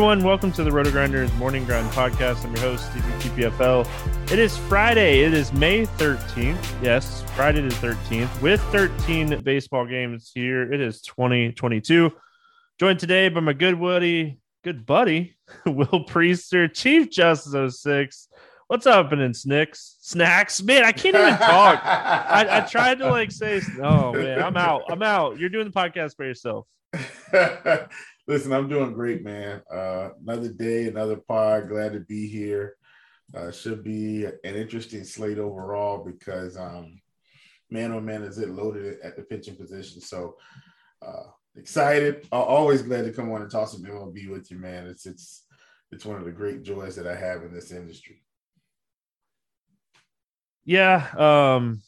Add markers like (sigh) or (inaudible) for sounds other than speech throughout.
everyone, welcome to the RotoGrinders Morning Grind Podcast. I'm your host, Stevie TPFL. It is Friday. It is May 13th. Yes, Friday the 13th. With 13 baseball games here, it is 2022. Joined today by my good buddy, good buddy, (laughs) Will Priester, Chief Justice 06. What's up, and Snicks? Snacks? Man, I can't even talk. (laughs) I, I tried to like say, oh man, I'm out. I'm out. You're doing the podcast by yourself. (laughs) Listen, I'm doing great, man. Uh, another day, another pod. Glad to be here. Uh, should be an interesting slate overall because, um, man, oh man, is it loaded at the pitching position. So uh, excited. Always glad to come on and talk some MLB with you, man. It's it's it's one of the great joys that I have in this industry. Yeah. Um,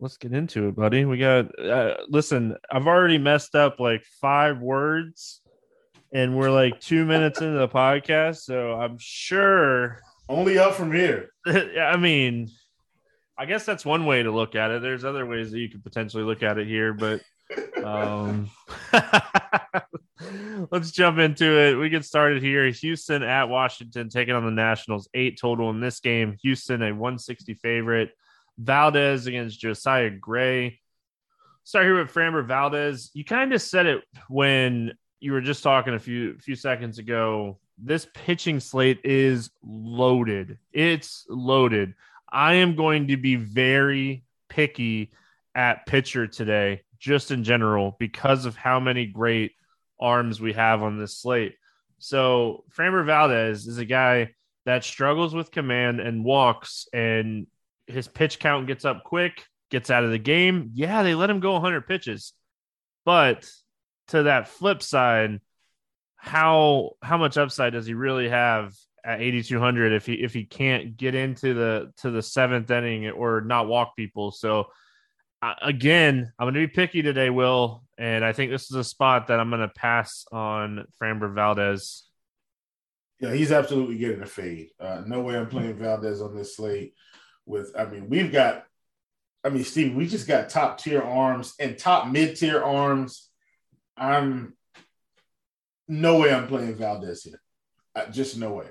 let's get into it, buddy. We got uh, listen. I've already messed up like five words, and we're like two minutes into the podcast, so I'm sure only up from here. (laughs) I mean, I guess that's one way to look at it. There's other ways that you could potentially look at it here, but um, (laughs) let's jump into it. We get started here. Houston at Washington taking on the Nationals. Eight total in this game. Houston a 160 favorite. Valdez against Josiah Gray. Start here with Framber Valdez. You kind of said it when you were just talking a few few seconds ago. This pitching slate is loaded. It's loaded. I am going to be very picky at pitcher today, just in general, because of how many great arms we have on this slate. So Framber Valdez is a guy that struggles with command and walks and his pitch count gets up quick, gets out of the game. Yeah, they let him go 100 pitches. But to that flip side, how how much upside does he really have at 8200 if he if he can't get into the to the seventh inning or not walk people? So uh, again, I'm going to be picky today, Will, and I think this is a spot that I'm going to pass on Framber Valdez. Yeah, he's absolutely getting a fade. Uh, no way I'm playing Valdez on this slate with I mean, we've got I mean, Steve, we just got top tier arms and top mid tier arms. I'm no way I'm playing Valdez here. Just no way.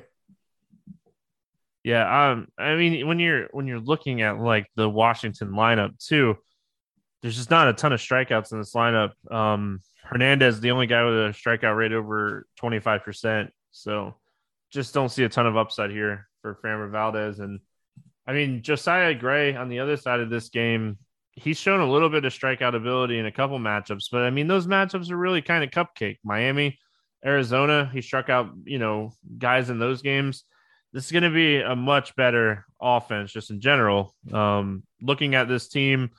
Yeah, um, I mean, when you're when you're looking at like the Washington lineup too, there's just not a ton of strikeouts in this lineup. Um, Hernandez, the only guy with a strikeout rate over 25 percent, so just don't see a ton of upside here for Framber Valdez. And I mean, Josiah Gray on the other side of this game, he's shown a little bit of strikeout ability in a couple matchups, but I mean, those matchups are really kind of cupcake. Miami, Arizona, he struck out, you know, guys in those games. This is going to be a much better offense just in general. Um, looking at this team,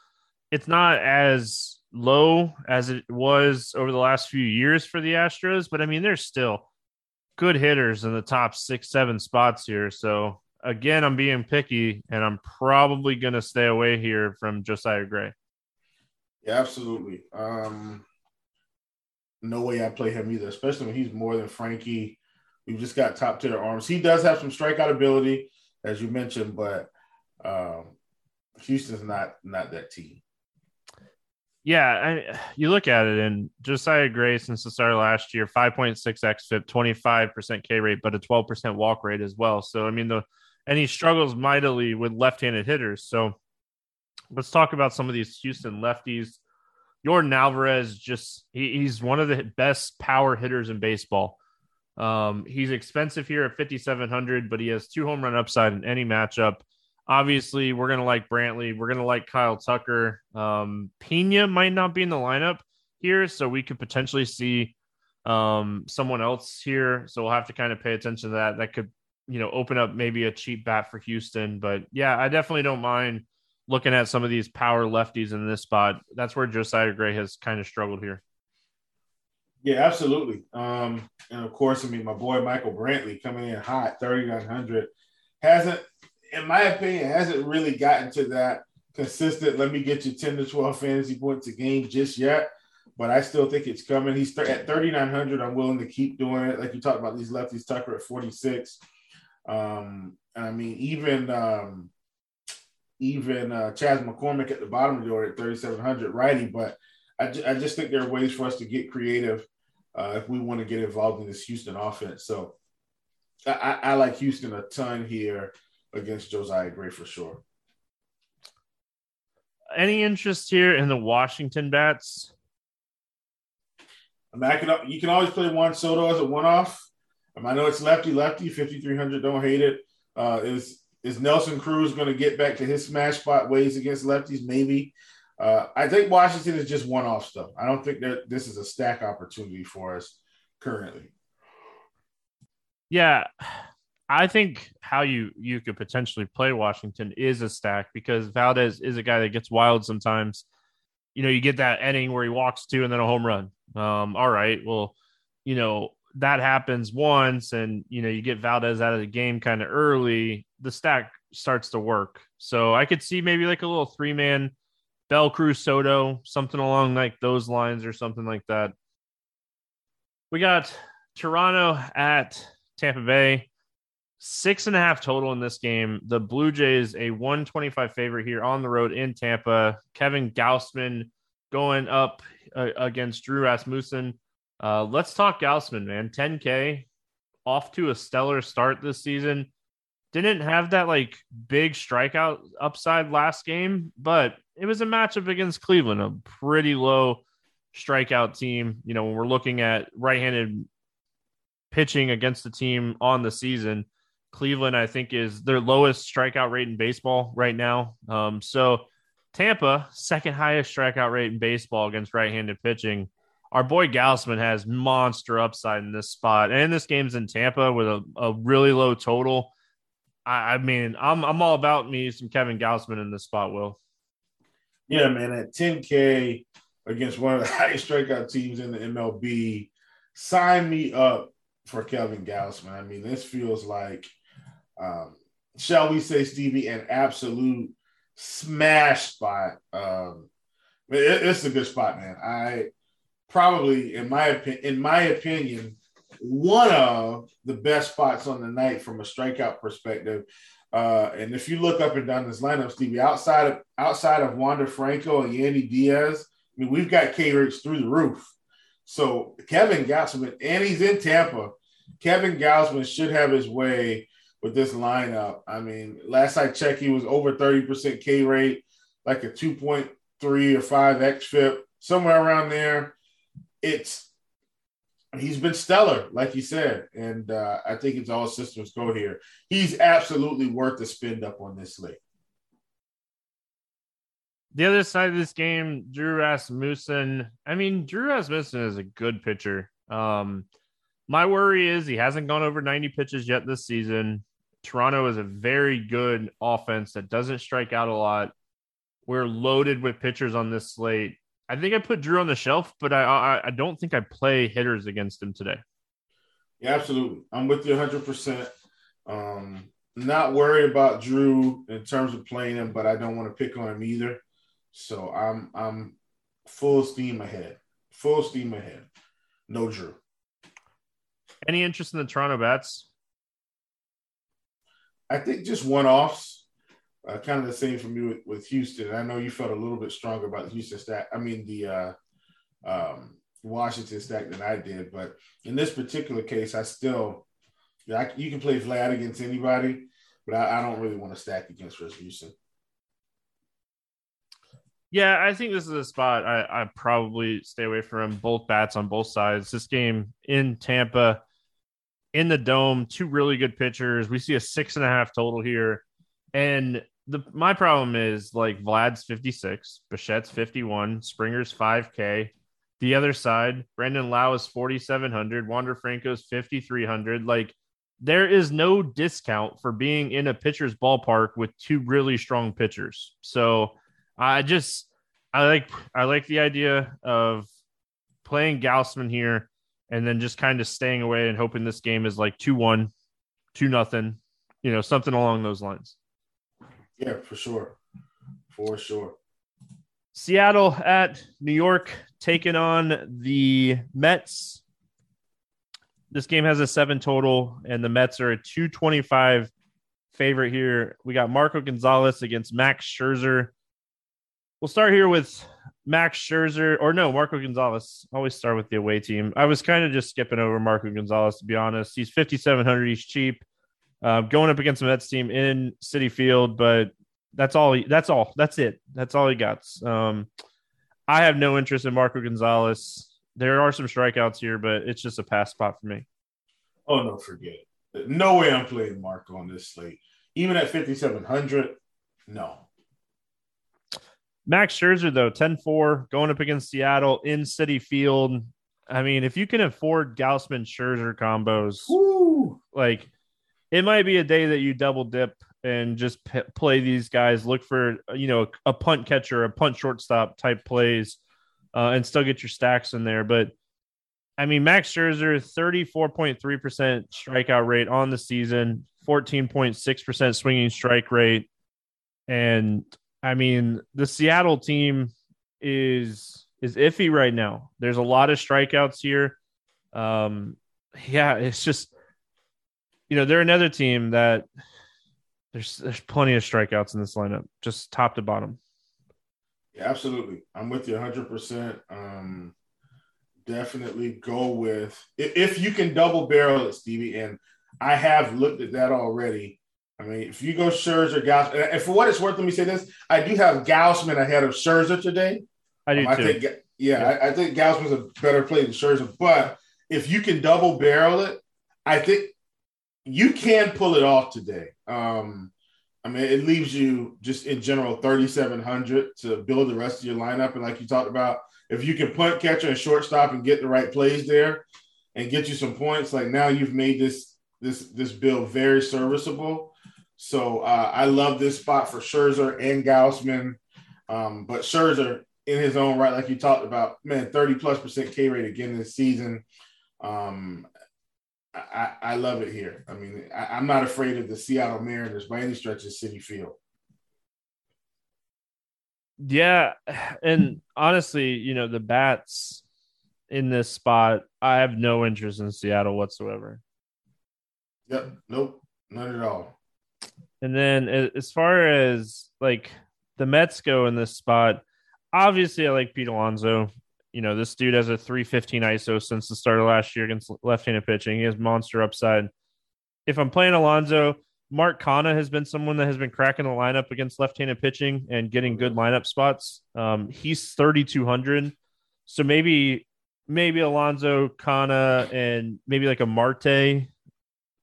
it's not as low as it was over the last few years for the Astros, but I mean, there's still good hitters in the top six, seven spots here. So again, I'm being picky and I'm probably going to stay away here from Josiah Gray. Yeah, absolutely. Um, no way I play him either, especially when he's more than Frankie. We've just got top tier arms. He does have some strikeout ability, as you mentioned, but um, Houston's not not that team. Yeah, I, you look at it, and Josiah Gray since the start of last year, 5.6 xFIP, 25% K rate, but a 12% walk rate as well. So, I mean, the and he struggles mightily with left-handed hitters. So, let's talk about some of these Houston lefties. Yordan Alvarez, just he, he's one of the best power hitters in baseball. Um, he's expensive here at 5,700, but he has two home run upside in any matchup. Obviously, we're to like Brantley. We're to like Kyle Tucker. Um, Pena might not be in the lineup here, so we could potentially see um, someone else here. So we'll have to kind of pay attention to that. That could, you know, open up maybe a cheap bat for Houston. But yeah, I definitely don't mind looking at some of these power lefties in this spot. That's where Josiah Gray has kind of struggled here. Yeah, absolutely. Um, and of course, I mean, my boy Michael Brantley coming in hot, 3,900, hasn't in my opinion, hasn't really gotten to that consistent. Let me get you 10 to 12 fantasy points a game just yet. But I still think it's coming. He's th- at 3,900. I'm willing to keep doing it. Like you talked about these lefties, Tucker at 46. Um, I mean, even um, even uh, Chas McCormick at the bottom of the order at 3,700 righty. But I, I just think there are ways for us to get creative uh, if we want to get involved in this Houston offense. So I, I like Houston a ton here against Josiah Gray for sure. Any interest here in the Washington bats? I mean, I can, you can always play Juan Soto as a one off. Um, I know it's lefty lefty, 5,300. Don't hate it. Uh, is, is Nelson Cruz going to get back to his smash spot ways against lefties? Maybe. Uh, I think Washington is just one off stuff. I don't think that this is a stack opportunity for us currently. Yeah. I think how you you could potentially play Washington is a stack because Valdez is a guy that gets wild sometimes. You know, you get that inning where he walks two and then a home run. Um, all right, well, you know that happens once, and you know you get Valdez out of the game kind of early. The stack starts to work. So I could see maybe like a little three man Bell Cruz Soto, something along like those lines or something like that. We got Toronto at Tampa Bay. Six and a half total in this game. The Blue Jays, a 125 favorite here on the road in Tampa. Kevin Gausman going up uh, against Drew Rasmussen. Uh, let's talk Gausman, man. 10K off to a stellar start this season. Didn't have that like big strikeout upside last game, but it was a matchup against Cleveland, a pretty low strikeout team. You know, when we're looking at right handed pitching against the team on the season, Cleveland, I think, is their lowest strikeout rate in baseball right now. Um, so Tampa, second highest strikeout rate in baseball against right-handed pitching. Our boy Gausman has monster upside in this spot, and this game's in Tampa with a, a really low total. I, I mean, I'm I'm all about me some Kevin Gausman in this spot. Will. Yeah, man, at 10K against one of the (laughs) highest strikeout teams in the MLB, sign me up for Kevin Gausman. I mean, this feels like um, shall we say, Stevie, an absolute smash spot. Um, it, it's a good spot, man. I probably, in my opinion, in my opinion, one of the best spots on the night from a strikeout perspective. Uh, and if you look up and down this lineup, Stevie, outside of outside of Wander Franco and Yandy Diaz, I mean, we've got K rates through the roof. So Kevin Gausman, and he's in Tampa. Kevin Gausman should have his way with this lineup. I mean, last I checked, he was over 30% K rate, like a 2.3 or 5 XFIP, somewhere around there. It's he's been stellar, like you said, and uh, I think it's all systems go here. He's absolutely worth the spend up on this slate. the other side of this game, Drew Rasmussen. I mean, Drew Rasmussen is a good pitcher. Um, my worry is he hasn't gone over 90 pitches yet this season. Toronto is a very good offense that doesn't strike out a lot. We're loaded with pitchers on this slate. I think I put Drew on the shelf, but I I, I don't think I play hitters against him today. Yeah, absolutely. I'm with you 100. percent Um, not worried about Drew in terms of playing him, but I don't want to pick on him either. So I'm I'm full steam ahead. Full steam ahead. No Drew. Any interest in the Toronto Bats? I think just one offs. Uh, kind of the same for me with, with Houston. I know you felt a little bit stronger about the Houston stack. I mean the uh, um, Washington stack than I did, but in this particular case, I still I, you can play Vlad against anybody, but I, I don't really want to stack against Houston. Yeah, I think this is a spot I, I probably stay away from both bats on both sides. This game in Tampa, in the dome, two really good pitchers. We see a six and a half total here. And the my problem is like Vlad's 56, Bichette's 51, Springer's 5K. The other side, Brandon Lowe is 4,700, Wander Franco's 5,300. Like there is no discount for being in a pitcher's ballpark with two really strong pitchers. So I just I like I like the idea of playing Gausman here and then just kind of staying away and hoping this game is like 2-1, 2 nothing, you know, something along those lines. Yeah, for sure. For sure. Seattle at New York taking on the Mets. This game has a 7 total and the Mets are a 225 favorite here. We got Marco Gonzalez against Max Scherzer. We'll start here with Max Scherzer, or no, Marco Gonzalez. Always start with the away team. I was kind of just skipping over Marco Gonzalez to be honest. He's 5,700. He's cheap. Uh, going up against the Mets team in Citi Field, but that's all. He, that's all. That's it. That's all he got. Um, I have no interest in Marco Gonzalez. There are some strikeouts here, but it's just a pass spot for me. Oh no, forget it. No way I'm playing Marco on this slate. Even at 5,700, no. Max Scherzer, though, 10 4 going up against Seattle in Citi Field. I mean, if you can afford Gausman Scherzer combos, Woo! like it might be a day that you double dip and just p- play these guys. Look for, you know, a punt catcher, a punt shortstop type plays, uh, and still get your stacks in there. But I mean, Max Scherzer, 34.3% strikeout rate on the season, 14.6% swinging strike rate. And I mean, the Seattle team is is iffy right now. There's a lot of strikeouts here. Um, yeah, it's just you know they're another team that there's there's plenty of strikeouts in this lineup, just top to bottom. Yeah, absolutely. I'm with you 100. percent Um, definitely go with if you can double barrel it, Stevie. And I have looked at that already. I mean, if you go Scherzer, Gausman, and for what it's worth, let me say this: I do have Gausman ahead of Scherzer today. I do um, I too. Think, yeah, yeah. I, I, think Gausman's a better play than Scherzer. But if you can double barrel it, I think you can pull it off today. Um, I mean, it leaves you just in general 3,700 to build the rest of your lineup. And like you talked about, if you can punt, catcher, and shortstop and get the right plays there and get you some points, like now you've made this this this build very serviceable. So uh, I love this spot for Scherzer and Gausman. Um, but Scherzer, in his own right, like you talked about, man, 30 plus percent K rate again this season. Um, I, I love it here. I mean, I, am not afraid of the Seattle Mariners by any stretch of Citi Field. Yeah. And honestly, you know, the bats in this spot, I have no interest in Seattle whatsoever. Yep. Nope. None at all. And then as far as like the Mets go in this spot, obviously I like Pete Alonso. You know, this dude has a 315 ISO since the start of last year against left-handed pitching. He has monster upside. If I'm playing Alonso, Mark Canha has been someone that has been cracking the lineup against left-handed pitching and getting good lineup spots. Um, he's 3,200, so maybe maybe Alonso, Canha, and maybe like a Marte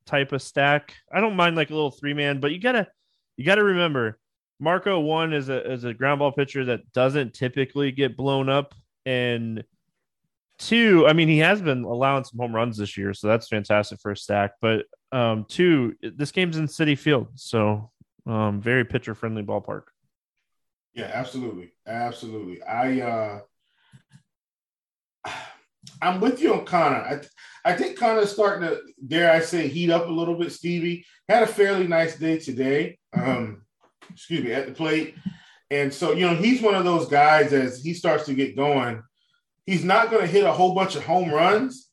type of stack. I don't mind like a little three man, but you gotta you gotta remember Marco one is a is a ground ball pitcher that doesn't typically get blown up, and two, I mean, he has been allowing some home runs this year, so that's fantastic for a stack. But um, two, this game's in Citi Field, so um, very pitcher friendly ballpark. Yeah, absolutely, absolutely. I uh, (sighs) I'm with you on Connor. I I think Connor's starting to, dare I say, heat up a little bit. Stevie had a fairly nice day today. Um, excuse me, at the plate. And so, you know, he's one of those guys as he starts to get going, he's not going to hit a whole bunch of home runs,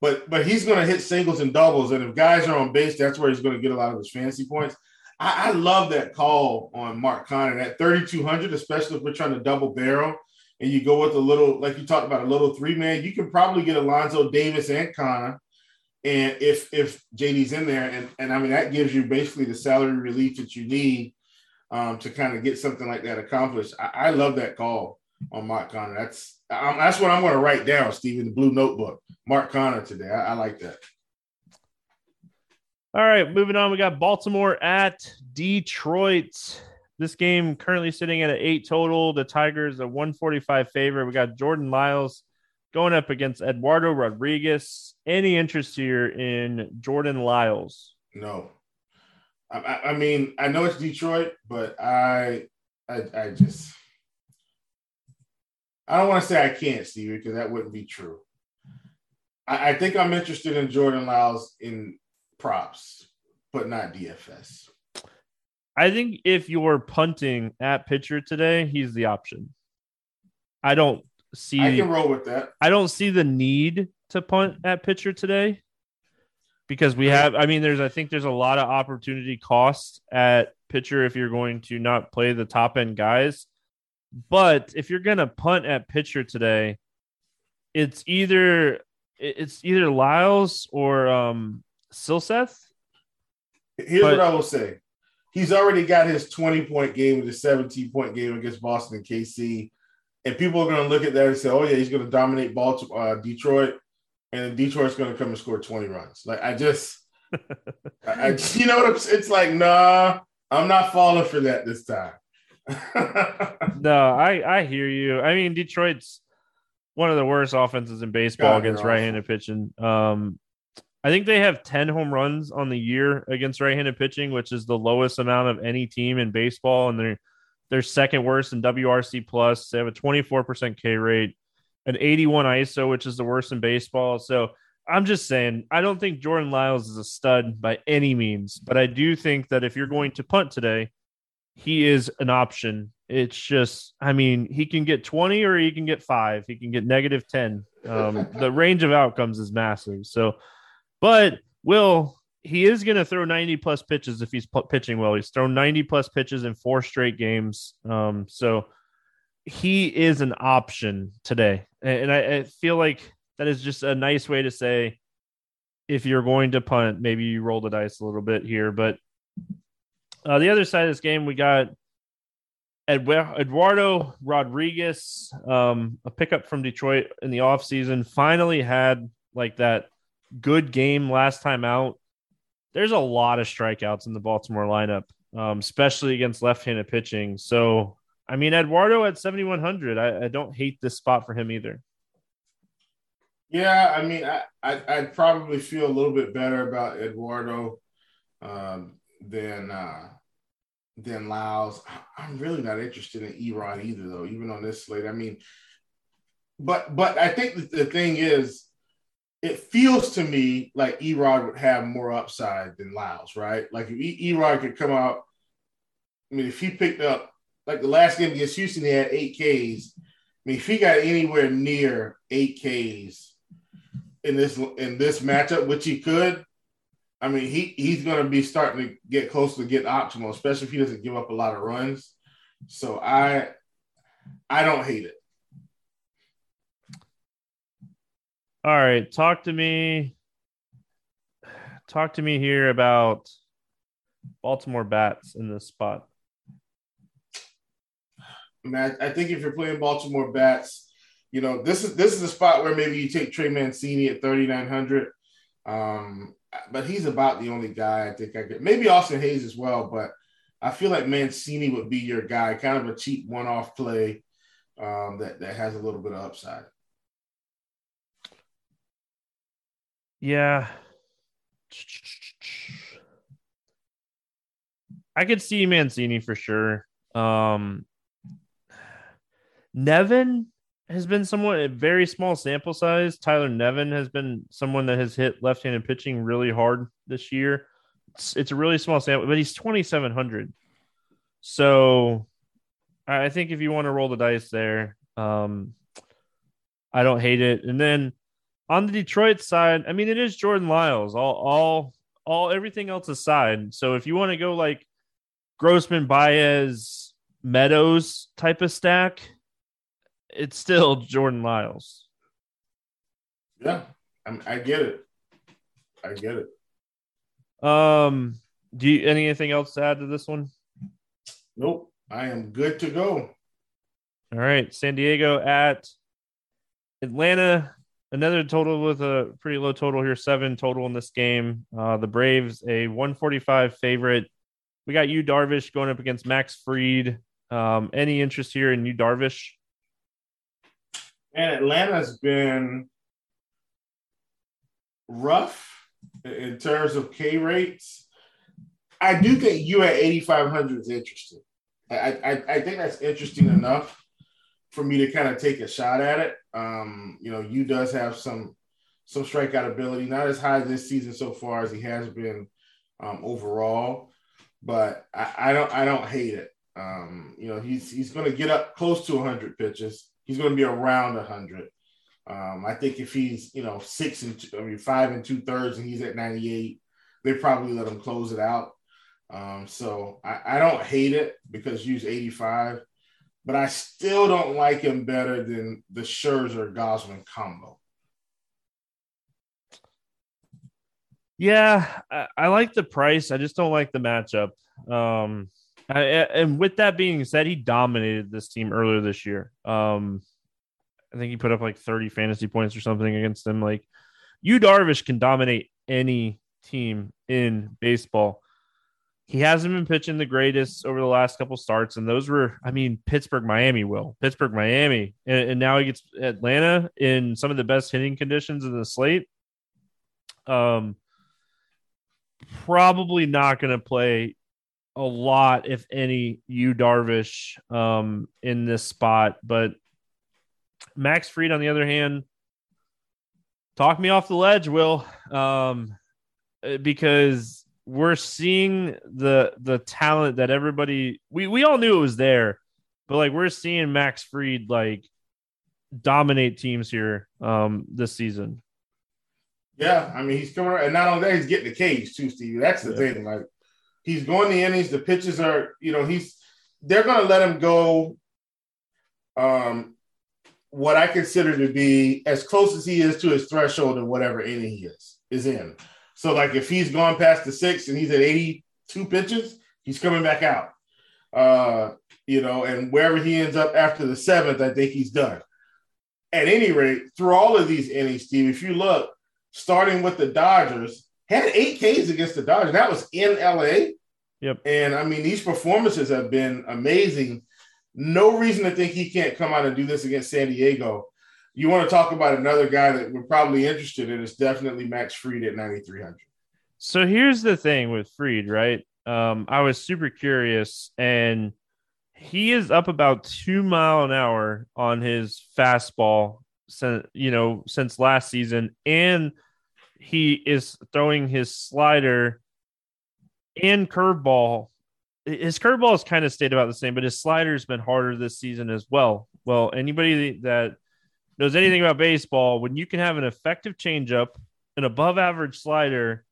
but but he's going to hit singles and doubles. And if guys are on base, that's where he's going to get a lot of his fantasy points. I, I love that call on Mark Connor at 3,200, especially if we're trying to double barrel and you go with a little, like you talked about, a little three man, you can probably get Alonso Davis and Connor. And if if JD's in there, and, and I mean that gives you basically the salary relief that you need um, to kind of get something like that accomplished. I, I love that call on Mark Connor. That's um, that's what I'm going to write down, Steve, in the blue notebook. Mark Connor today. I, I like that. All right, moving on. We got Baltimore at Detroit. This game currently sitting at an eight total. The Tigers a 145 favorite. We got Jordan Lyles going up against Eduardo Rodriguez. Any interest here in Jordan Lyles? No. I, I mean, I know it's Detroit, but I, I, I just, I don't want to say I can't, Stevie, because that wouldn't be true. I, I think I'm interested in Jordan Lyles in props, but not DFS. I think if you're punting at pitcher today, he's the option. I don't see. I can roll with that. I don't see the need to punt at pitcher today because we have. I mean, there's. I think there's a lot of opportunity cost at pitcher if you're going to not play the top end guys. But if you're going to punt at pitcher today, it's either it's either Lyles or um Silseth. Here's but, what I will say he's already got his 20 point game and his 17 point game against Boston and KC. And people are going to look at that and say, oh, yeah, he's going to dominate Baltimore, uh, Detroit. And Detroit's going to come and score 20 runs. Like, I just, (laughs) I, I, you know what I'm saying? It's like, nah, I'm not falling for that this time. (laughs) no, I, I hear you. I mean, Detroit's one of the worst offenses in baseball God, against right handed pitching. Um, I think they have 10 home runs on the year against right-handed pitching, which is the lowest amount of any team in baseball, and they're they're second worst in WRC plus. They have a 24% K rate, an 81 ISO, which is the worst in baseball. So I'm just saying, I don't think Jordan Lyles is a stud by any means, but I do think that if you're going to punt today, he is an option. It's just, I mean, he can get 20 or he can get five. He can get negative 10. Um, (laughs) the range of outcomes is massive. So but Will, he is going to throw 90 plus pitches if he's p- pitching well. He's thrown 90 plus pitches in four straight games. Um, so he is an option today. And I, I feel like that is just a nice way to say if you're going to punt, maybe you roll the dice a little bit here. But uh, the other side of this game, we got Eduardo Rodriguez, um, a pickup from Detroit in the offseason, finally had like that good game last time out. There's a lot of strikeouts in the Baltimore lineup, um, especially against left-handed pitching. So, I mean, Eduardo at 7,100, I, I don't hate this spot for him either. Yeah, I mean, I, I would probably feel a little bit better about Eduardo um, than uh, than Lyles. I'm really not interested in Erod either, though. Even on this slate, I mean, but but I think the thing is, it feels to me like Erod would have more upside than Lyles, right? Like if Erod could come out, I mean, if he picked up like the last game against Houston, he had eight Ks. I mean, if he got anywhere near eight Ks in this in this matchup, which he could, I mean, he he's going to be starting to get close to get optimal, especially if he doesn't give up a lot of runs. So I I don't hate it. All right, talk to me. Talk to me here about Baltimore bats in this spot. Man, I think if you're playing Baltimore bats, you know this is this is a spot where maybe you take Trey Mancini at 3,900. Um, but he's about the only guy I think I could. Maybe Austin Hays as well, but I feel like Mancini would be your guy, kind of a cheap one-off play um, that that has a little bit of upside. Yeah. I could see Mancini for sure. Um, Nevin has been someone a very small sample size. Tyler Nevin has been someone that has hit left-handed pitching really hard this year. It's, it's a really small sample, but he's 2,700. So I think if you want to roll the dice there, um, I don't hate it. And then on the Detroit side, I mean, it is Jordan Lyles. All, all, all, everything else aside. So if you want to go like Grossman, Baez, Meadows type of stack, it's still Jordan Lyles. Yeah, I, I get it. I get it. Um, do you anything else to add to this one? Nope, I am good to go. All right, San Diego at Atlanta. Another total with a pretty low total here, seven total in this game. Uh, the Braves a 145 favorite. We got Yu, Darvish going up against Max Fried. Um, any interest here in Yu, Darvish? And Atlanta's been rough in terms of K rates. I do think Yu at 8,500 is interesting. I, I, I think that's interesting enough for me to kind of take a shot at it. Um, you know, Yu does have some some strikeout ability, not as high this season so far as he has been um, overall, but I, I, don't I don't hate it. Um, you know, he's he's going to get up close to 100 pitches he's going to be around 100. Um, I think if he's, you know, six and two, I mean, five and two thirds and he's at 98, they probably let him close it out. Um, so I, I don't hate it because use 85, but I still don't like him better than the Scherzer Gausman combo. Yeah, I, I, like the price. I just don't like the matchup. Um, and with that being said, he dominated this team earlier this year. Um, I think he put up like 30 fantasy points or something against them. Like, Yu Darvish can dominate any team in baseball. He hasn't been pitching the greatest over the last couple starts, and those were, I mean, Pittsburgh, Miami will Pittsburgh, Miami, and, and now he gets Atlanta in some of the best hitting conditions in the slate. Um, probably not going to play a lot, if any, Yu Darvish um, in this spot. But Max Fried, on the other hand, talk me off the ledge, Will, um, because we're seeing the the talent that everybody we we all knew it was there, but like we're seeing Max Fried like dominate teams here um, this season. Yeah, I mean he's coming, and not only that, he's getting the cage too, Steve. That's the yeah. thing. Like He's going the innings. The pitches are, you know, he's they're going to let him go. Um, what I consider to be as close as he is to his threshold of whatever inning he is is in. So, like, if he's gone past the six and he's at 82 pitches, he's coming back out. Uh, you know, and wherever he ends up after the seventh, I think he's done. At any rate, through all of these innings, Steve, if you look, starting with the Dodgers, had eight Ks against the Dodgers. That was in LA. Yep. And I mean, these performances have been amazing. No reason to think he can't come out and do this against San Diego. You want to talk about another guy that we're probably interested in? It's definitely Max Fried at 9,300. So here's the thing with Fried, right? Um, I was super curious, and he is up about two mile an hour on his fastball, since you know, since last season, and he is throwing his slider and curveball. His curveball has kind of stayed about the same, but his slider's been harder this season as well. Well, anybody that knows anything about baseball, when you can have an effective changeup, an above average slider,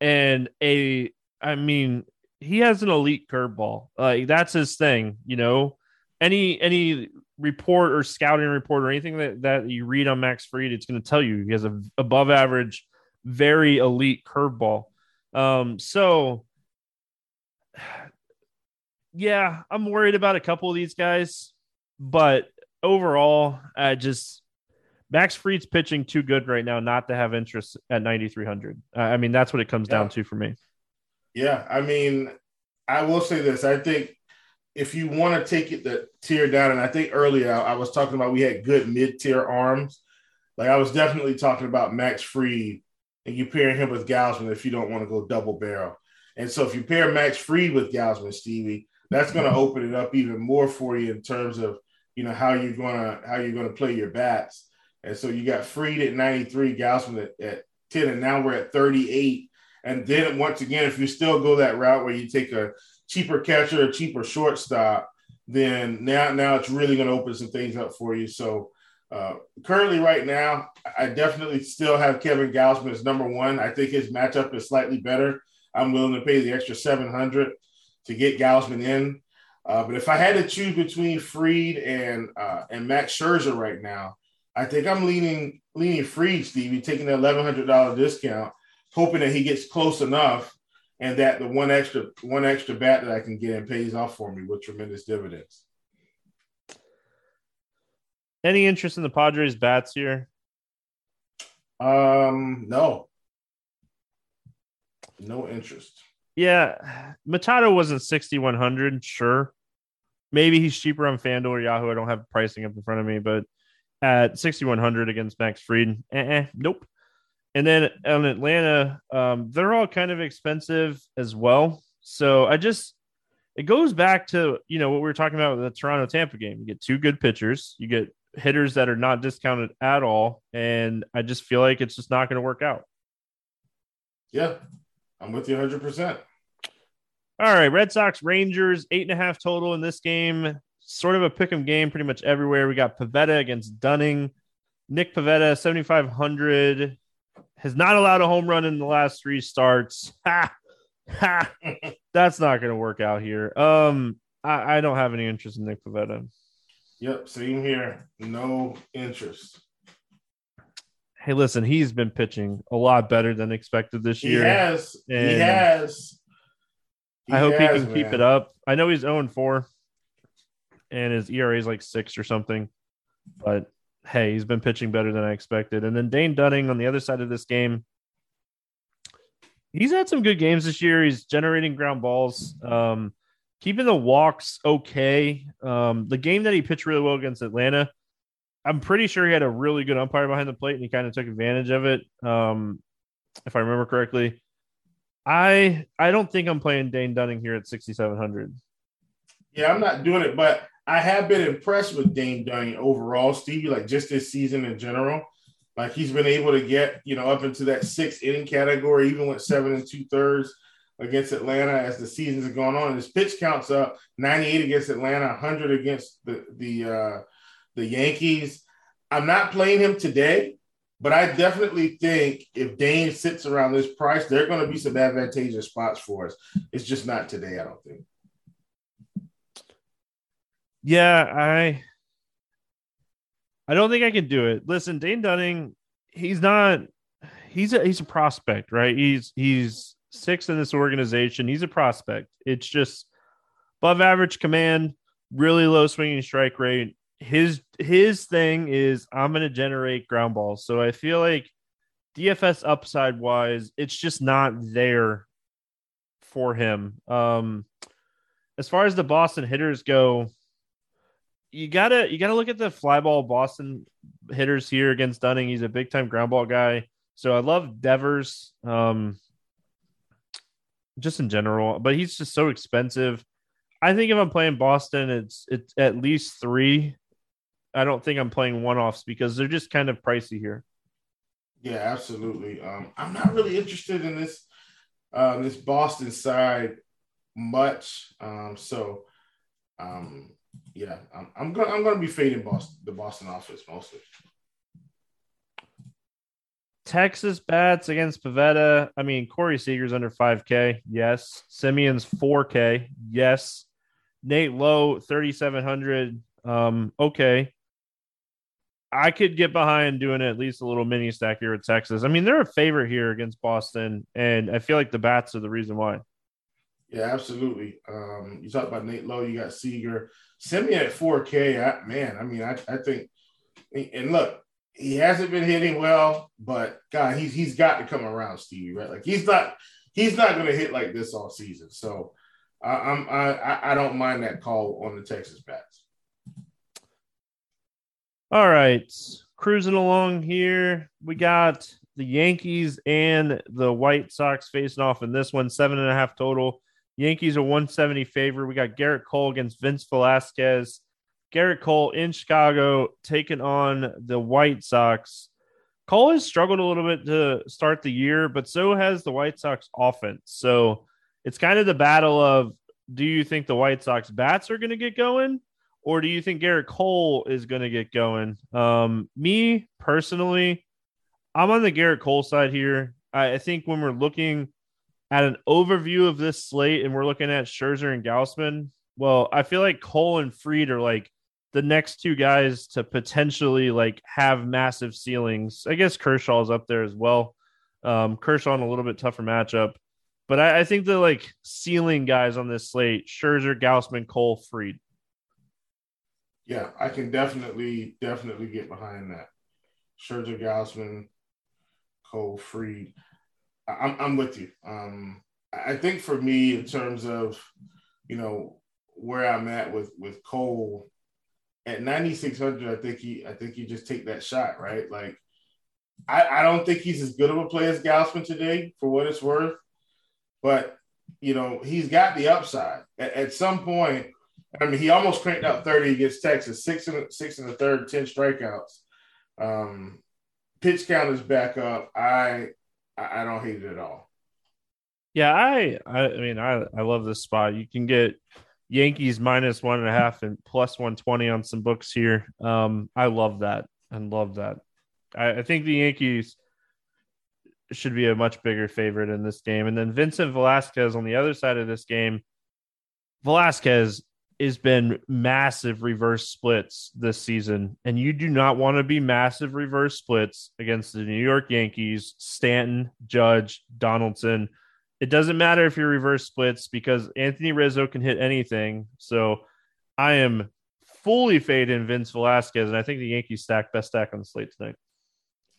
and a, I mean, he has an elite curveball. Like that's his thing, you know. Any any report or scouting report or anything that, that you read on Max Fried, it's going to tell you he has a above average, very elite curveball. Um, so (sighs) yeah, I'm worried about a couple of these guys, but overall, I just Max Fried's pitching too good right now not to have interest at 9,300. I mean, that's what it comes yeah. down to for me. Yeah, I mean, I will say this. I think if you want to take it the tier down, and I think earlier I was talking about we had good mid tier arms. Like I was definitely talking about Max Fried, and you pair him with Gausman if you don't want to go double barrel. And so if you pair Max Fried with Gausman, Stevie, that's going to mm-hmm. open it up even more for you in terms of you know how you're gonna how you're gonna play your bats. And so you got Fried at 93, Gausman at, at 10, and now we're at 38. And then once again, if you still go that route where you take a cheaper catcher, a cheaper shortstop, then now now it's really going to open some things up for you. So uh, currently, right now, I definitely still have Kevin Gausman as number one. I think his matchup is slightly better. I'm willing to pay the extra 700 to get Gausman in. Uh, but if I had to choose between Fried and uh, and Max Scherzer right now, I think I'm leaning leaning Fried, Stevie, taking the eleven hundred dollar discount, hoping that he gets close enough, and that the one extra one extra bat that I can get in pays off for me with tremendous dividends. Any interest in the Padres bats here? Um, no, no interest. Yeah, Machado wasn't sixty one hundred. Sure, maybe he's cheaper on FanDuel or Yahoo. I don't have pricing up in front of me, but at sixty one hundred against Max Fried, eh, nope. And then on Atlanta, um, they're all kind of expensive as well. So I just it goes back to you know what we were talking about with the Toronto Tampa game. You get two good pitchers, you get hitters that are not discounted at all, and I just feel like it's just not going to work out. Yeah, I'm with you 100. percent All right, Red Sox Rangers eight and a half total in this game. Sort of a pick 'em game, pretty much everywhere. We got Pivetta against Dunning. Nick Pivetta, 7500 has not allowed a home run in the last three starts. (laughs) Ha, ha. That's not going to work out here. Um, I, I don't have any interest in Nick Pivetta. Yep, same here. No interest. Hey, listen, he's been pitching a lot better than expected this year. He has. he has. He I hope has, he can man. keep it up. I know he's 0 4 and his ERA is like six or something, but hey, he's been pitching better than I expected. And then Dane Dunning on the other side of this game, he's had some good games this year. He's generating ground balls. Um, keeping the walks okay. Um, the game that he pitched really well against Atlanta, I'm pretty sure he had a really good umpire behind the plate and he kind of took advantage of it. Um, if I remember correctly. I I don't think I'm playing Dane Dunning here at 6700. Yeah, I'm not doing it, but I have been impressed with Dane Dunning overall, Stevie, like just this season in general. Like he's been able to get, you know, up into that six inning category, even with seven and two thirds against Atlanta as the seasons gone on. His pitch counts up 98 against Atlanta, 100 against the the uh, the Yankees. I'm not playing him today, but I definitely think if Dane sits around this price, there are going to be some advantageous spots for us. It's just not today, I don't think. Yeah, I I don't think I can do it. Listen, Dane Dunning, he's not he's a he's a prospect, right? He's he's sixth in this organization. He's a prospect. It's just above average command, really low swinging strike rate. His his thing is I'm going to generate ground balls. So I feel like DFS upside wise, it's just not there for him. Um, as far as the Boston hitters go, you gotta you gotta look at the flyball Boston hitters here against Dunning. He's a big time ground ball guy. So I love Devers. Um, just in general, but he's just so expensive. I think if I'm playing Boston, it's it's at least three. I don't think I'm playing one offs because they're just kind of pricey here. Yeah, absolutely. Um, I'm not really interested in this uh, this Boston side much. Um, so um, yeah, I'm, I'm gonna I'm gonna be fading Boston the Boston office mostly. Texas bats against Pivetta. I mean, Corey Seager's under 5K. Yes. Semien's 4K. Yes. Nate Lowe, 3,700. Um, okay. I could get behind doing at least a little mini stack here at Texas. I mean, they're a favorite here against Boston, and I feel like the bats are the reason why. Yeah, absolutely. Um, you talk about Nate Lowe, you got Seager. Semien at 4K. I, man, I mean, I, I think, and look, he hasn't been hitting well, but God, he's he's got to come around, Stevie. Right? Like he's not he's not going to hit like this all season. So I, I'm I I don't mind that call on the Texas bats. All right, cruising along here. We got the Yankees and the White Sox facing off in this one, seven and a half total. Yankees are 170 favor. We got Gerrit Cole against Vince Velasquez. Gerrit Cole in Chicago taking on the White Sox. Cole has struggled a little bit to start the year, but so has the White Sox offense. So it's kind of the battle of do you think the White Sox bats are going to get going or do you think Gerrit Cole is going to get going? Um, me personally, I'm on the Gerrit Cole side here. I, I think when we're looking at an overview of this slate and we're looking at Scherzer and Gausman, well, I feel like Cole and Fried are like the next two guys to potentially like have massive ceilings. I guess Kershaw's up there as well. Um, Kershaw a little bit tougher matchup, but I, I think the like ceiling guys on this slate: Scherzer, Gausman, Cole, Fried. Yeah, I can definitely definitely get behind that. Scherzer, Gausman, Cole, Fried. I'm I'm with you. Um, I think for me, in terms of you know where I'm at with with Cole at 9600, I think he I think you just take that shot, right? Like I, I don't think he's as good of a player as Gausman today, for what it's worth. But you know, he's got the upside. At, at some point, I mean, he almost cranked out 30 against Texas, six in six in the third, 10 strikeouts. Um, pitch count is back up. I I don't hate it at all. Yeah, I I mean I I love this spot. You can get Yankees minus one and a half and plus 120 on some books here. Um, I love that and love that. I, I, think the Yankees should be a much bigger favorite in this game. And then Vincent Velasquez on the other side of this game, Velasquez has been massive reverse splits this season. And you do not want to be massive reverse splits against the New York Yankees, Stanton, Judge, Donaldson it doesn't matter if you're reverse splits because Anthony Rizzo can hit anything. So I am fully fading Vince Velasquez, and I think the Yankees stack best stack on the slate tonight.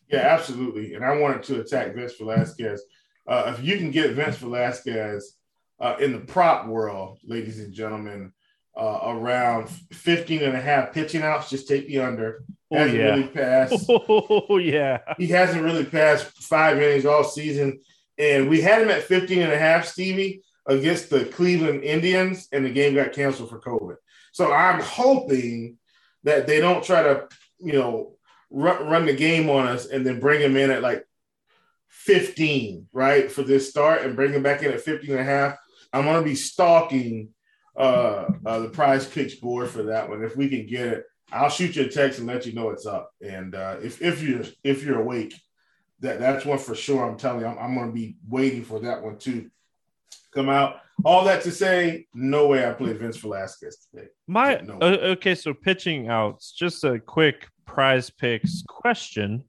Yeah, absolutely. And I wanted to attack Vince Velasquez. Uh, if you can get Vince Velasquez uh, in the prop world, ladies and gentlemen, uh, around 15 and a half pitching outs, just take the under. Oh, hasn't yeah. really passed. (laughs) Oh, yeah. He hasn't really passed five innings all season. And we had him at 15 and a half, Stevie, against the Cleveland Indians, and the game got canceled for COVID. So I'm hoping that they don't try to, you know, run, run the game on us and then bring him in at like 15, right, for this start and bring him back in at 15 and a half. I'm going to be stalking uh, uh, the PrizePicks board for that one. If we can get it, I'll shoot you a text and let you know it's up. And uh, if, if you're if you're awake, that that's one for sure. I'm telling you, I'm, I'm going to be waiting for that one to come out. All that to say, no way I play Vince Velasquez today. My no uh, okay, so pitching outs. Just a quick PrizePicks question.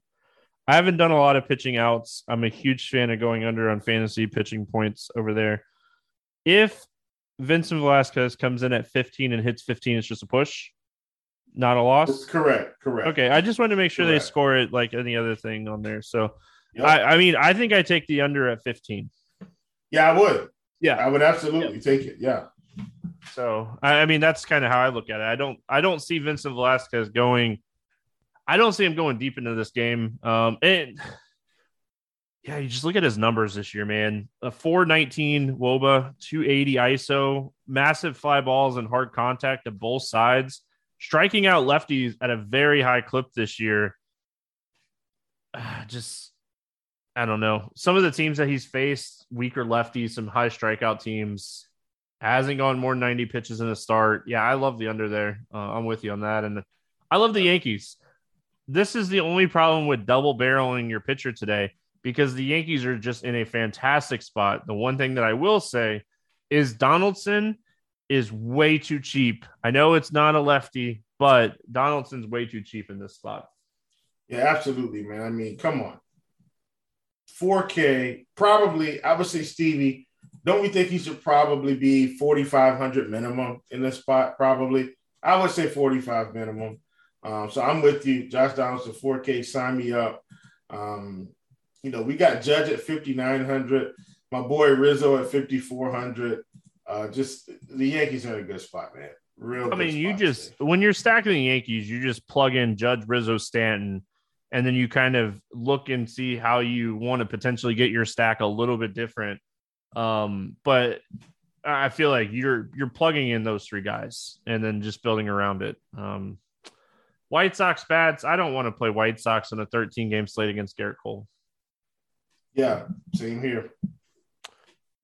I haven't done a lot of pitching outs. I'm a huge fan of going under on fantasy pitching points over there. If Vincent Velasquez comes in at 15 and hits 15, it's just a push not a loss. That's correct. Correct. Okay, I just wanted to make sure correct. they score it like any other thing on there. So, yep. I, I mean, I think I take the under at 15. Yeah, I would. Yeah, I would absolutely take it. Yeah. So, I, I mean, that's kind of how I look at it. I don't, I don't see Vincent Velasquez going. I don't see him going deep into this game. Um, and yeah, you just look at his numbers this year, man. A 419 Woba, 280 ISO, massive fly balls and hard contact to both sides striking out lefties at a very high clip this year. (sighs) Just, I don't know. Some of the teams that he's faced, weaker lefties, some high strikeout teams, hasn't gone more than 90 pitches in a start. Yeah, I love the under there. Uh, I'm with you on that. And I love the Yankees. This is the only problem with double barreling your pitcher today because the Yankees are just in a fantastic spot. The one thing that I will say is Donaldson is way too cheap. I know it's not a lefty, but Donaldson's way too cheap in this spot. Yeah, absolutely, man. I mean, come on. 4K, probably, I would say, Stevie, don't we think he should probably be 4,500 minimum in this spot? Probably. I would say 45 minimum. Um, so I'm with you. Josh Donaldson, 4K, sign me up. Um, you know, we got Judge at 5,900, my boy Rizzo at 5,400. Uh, just the Yankees are in a good spot, man. Real. I mean, you just today. when you're stacking the Yankees, you just plug in Judge Rizzo Stanton, and then you kind of look and see how you want to potentially get your stack a little bit different. Um, but I feel like you're you're plugging in those three guys and then just building around it. Um, White Sox bats. I don't want to play White Sox in a 13 game slate against Gerrit Cole. Yeah, same here.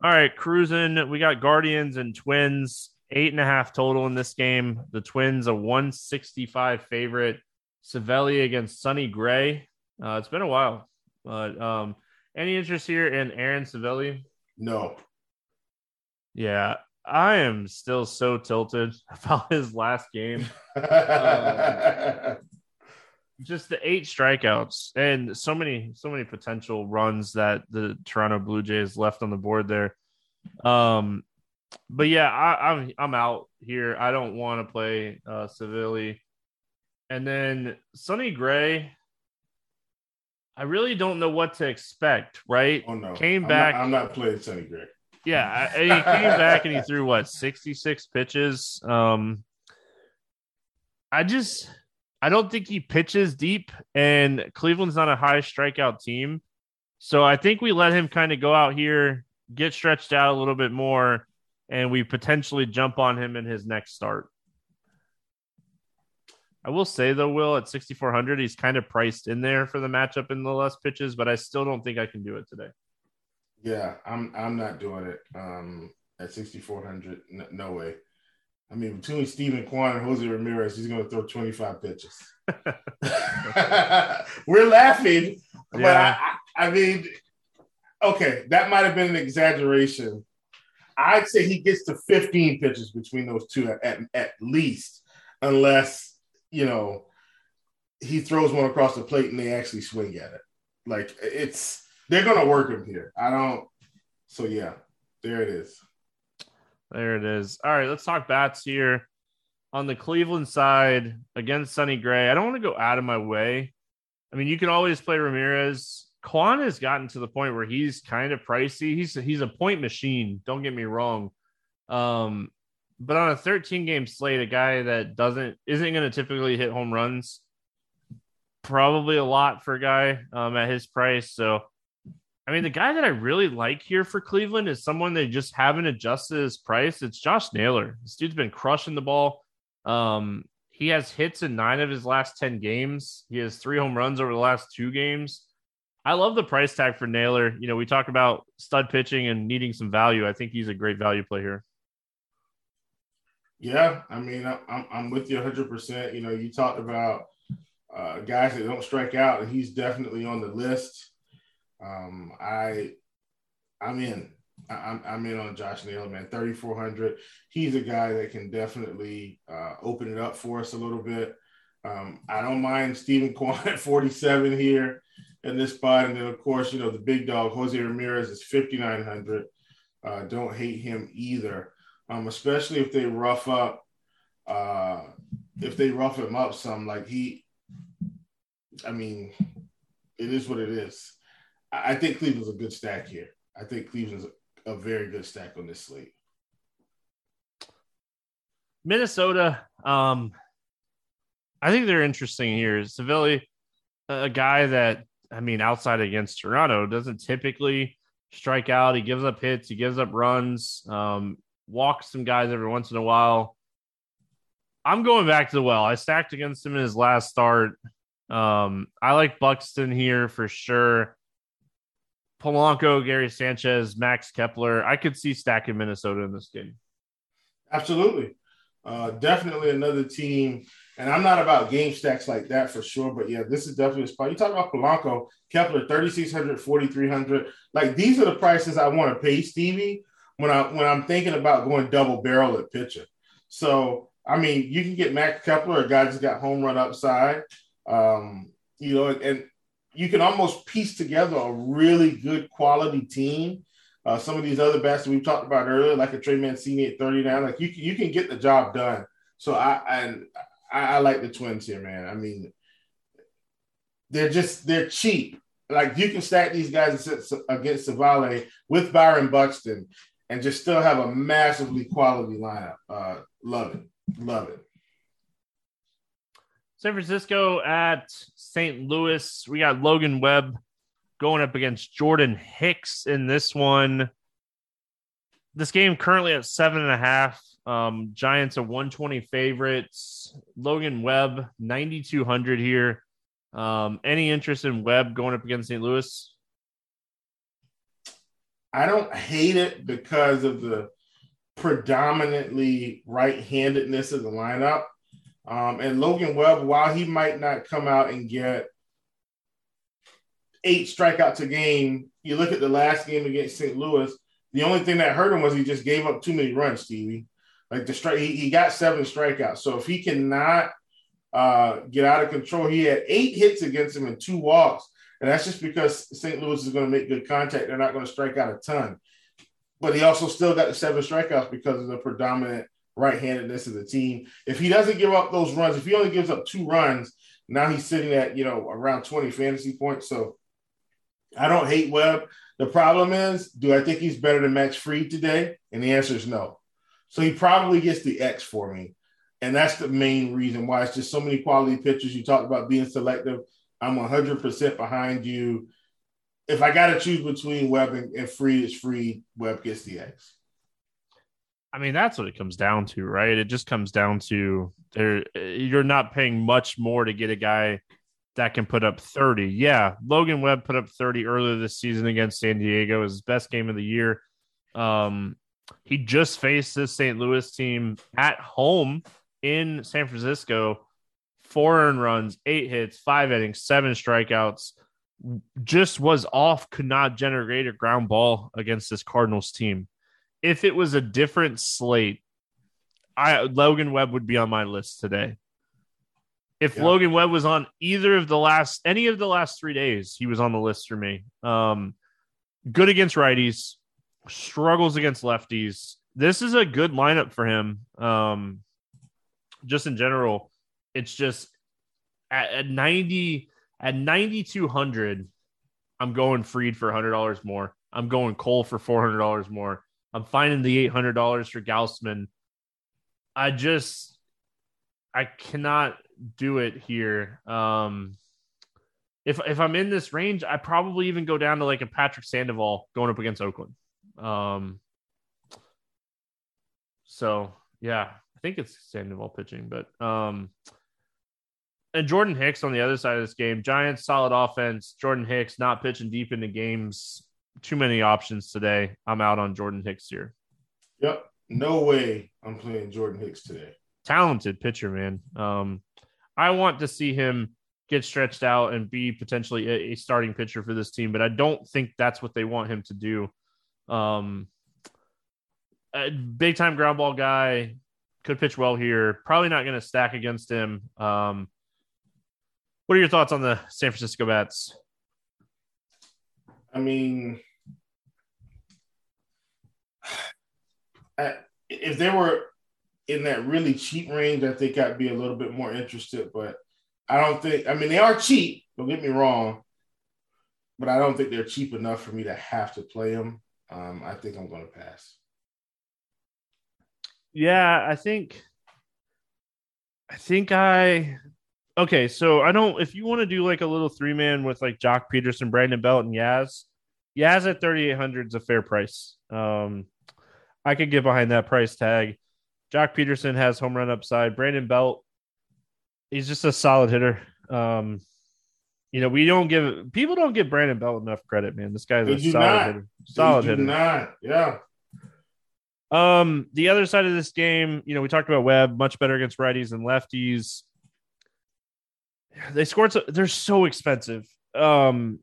All right, cruising. We got Guardians and Twins, eight and a half total in this game. The Twins a 165 favorite. Civale against Sonny Gray. Uh, it's been a while, but um, any interest here in Aaron Civale? No. Yeah, I am still so tilted (laughs) about his last game. (laughs) um, just the eight strikeouts and so many so many potential runs that the Toronto Blue Jays left on the board there. Um, but yeah, I, am I'm, I'm out here. I don't want to play uh, Civale, and then Sonny Gray. I really don't know what to expect. Right? Oh no, came back. I'm not, I'm not playing Sonny Gray. Yeah, he came back and he threw what 66 pitches. Um, I just I don't think he pitches deep, and Cleveland's not a high strikeout team. So I think we let him kind of go out here, get stretched out a little bit more, and we potentially jump on him in his next start. I will say though, Will at 6,400, he's kind of priced in there for the matchup in the less pitches, but I still don't think I can do it today. Yeah, I'm I'm not doing it. Um, at 6,400, no, no way. I mean, between Steven Kwan and Jose Ramirez, he's going to throw 25 pitches. (laughs) (laughs) We're laughing, but yeah. I, I mean, okay, that might have been an exaggeration. I'd say he gets to 15 pitches between those two at, at, at least, unless, you know, he throws one across the plate and they actually swing at it. Like, it's, they're going to work him here. I don't, so yeah, there it is. There it is. All right, let's talk bats here. On the Cleveland side against Sonny Gray, I don't want to go out of my way. I mean, you can always play Ramirez. Kwan has gotten to the point where he's kind of pricey. He's he's a point machine. Don't get me wrong. Um, but on a 13 game slate, a guy that doesn't isn't going to typically hit home runs, probably a lot for a guy um, at his price. So I mean, the guy that I really like here for Cleveland is someone they just haven't adjusted his price. It's Josh Naylor. This dude's been crushing the ball. Um, he has hits in nine of his last 10 games. He has three home runs over the last two games. I love the price tag for Naylor. You know, we talk about stud pitching and needing some value. I think he's a great value play here. Yeah, I mean, I'm, I'm with you 100%. You know, you talked about uh, guys that don't strike out, and he's definitely on the list. Um, I, I'm in. I'm, I'm in on Josh Naylor, man. 3,400. He's a guy that can definitely uh, open it up for us a little bit. Um, I don't mind Steven Kwan (laughs) at 47 here in this spot. And then, of course, you know, the big dog, Jose Ramirez, is 5,900. Uh, don't hate him either, um, especially if they rough up, uh, if they rough him up some. Like he, I mean, it is what it is. I think Cleveland's a good stack here. I think Cleveland's a, very good stack on this slate. Minnesota, um, I think they're interesting here. Civale, a guy that I mean, outside against Toronto, doesn't typically strike out. He gives up hits, he gives up runs, um, walks some guys every once in a while. I'm going back to the well. I stacked against him in his last start. Um, I like Buxton here for sure. Polanco, Gary Sanchez, Max Kepler. I could see stacking Minnesota in this game. Absolutely. Uh, definitely another team. And I'm not about game stacks like that for sure. But yeah, this is definitely a spot. You talk about Polanco, Kepler, 3,600, 4,300. Like these are the prices I want to pay Stevie when I when I'm thinking about going double barrel at pitcher. So I mean, you can get Max Kepler, a guy that's got home run upside. Um, you know, and you can almost piece together a really good quality team. Uh, some of these other bats that we talked about earlier, like a Trey Mancini at 39, like you, you can get the job done. So I and I, I like the Twins here, man. I mean, they're just they're cheap. Like you can stack these guys against Civale with Byron Buxton, and just still have a massively quality lineup. Uh, love it. Love it. San Francisco at St. Louis. We got Logan Webb going up against Jordan Hicks in this one. This game currently at seven and a half. Um, Giants are 120 favorites. Logan Webb, 9,200 here. Um, any interest in Webb going up against St. Louis? I don't hate it because of the predominantly right-handedness of the lineup. Um, and Logan Webb, while he might not come out and get eight strikeouts a game, you look at the last game against St. Louis. The only thing that hurt him was he just gave up too many runs, Stevie. Like the strike, he, he got seven strikeouts. So if he cannot uh, get out of control, he had eight hits against him and two walks. And that's just because St. Louis is going to make good contact. They're not going to strike out a ton. But he also still got the seven strikeouts because of the predominant right-handedness of the team. If he doesn't give up those runs, if he only gives up two runs, now he's sitting at you know around 20 fantasy points. So I don't hate Webb. The problem is, do I think he's better than Max Fried today? And the answer is no. So he probably gets the X for me. And that's the main reason why it's just so many quality pitchers. You talked about being selective. I'm 100% behind you. If I got to choose between Webb and, and Fried, it's Fried. Webb gets the X. I mean, that's what it comes down to, right? It just comes down to there. You're not paying much more to get a guy that can put up 30. Yeah, Logan Webb put up 30 earlier this season against San Diego. His best game of the year. Um, he just faced this St. Louis team at home in San Francisco. Four earned runs, eight hits, five innings, seven strikeouts. Just was off, could not generate a ground ball against this Cardinals team if it was a different slate, I Logan Webb would be on my list today. If yeah. Logan Webb was on either of the last any of the last three days, he was on the list for me. Um, good against righties, struggles against lefties. This is a good lineup for him. Um, just in general, it's just at, at ninety at ninety two hundred. I'm going Fried for hundred dollars more. I'm going Cole for four hundred dollars more. I'm finding the $800 for Gausman. I just, I cannot do it here. Um, if if I'm in this range, I probably even go down to like a Patrick Sandoval going up against Oakland. Um, so yeah, I think it's Sandoval pitching, but um, and Jordan Hicks on the other side of this game, Giants solid offense. Jordan Hicks not pitching deep into games too many options today. I'm out on Jordan Hicks here. Yep. No way I'm playing Jordan Hicks today. Talented pitcher, man. Um, I want to see him get stretched out and be potentially a, a, starting pitcher for this team, but I don't think that's what they want him to do. Um, a big time ground ball guy could pitch well here. Probably not going to stack against him. Um, what are your thoughts on the San Francisco bats? I mean, if they were in that really cheap range, I think I'd be a little bit more interested. But I don't think. I mean, they are cheap. Don't get me wrong, but I don't think they're cheap enough for me to have to play them. Um, I think I'm going to pass. Yeah, I think. I think I okay, so I don't. If you want to do like a little three man with like Joc Pederson, Brandon Belt, and Yaz, Yaz at thirty eight hundred is a fair price. Um, I could get behind that price tag. Joc Pederson has home run upside. Brandon Belt, he's just a solid hitter. Um, you know, we don't give people don't give Brandon Belt enough credit, man. This guy's a solid not. hitter. Solid hitter. Not. Yeah. Um, the other side of this game, you know, we talked about Webb, much better against righties and lefties they scored. So, they're so expensive. Um,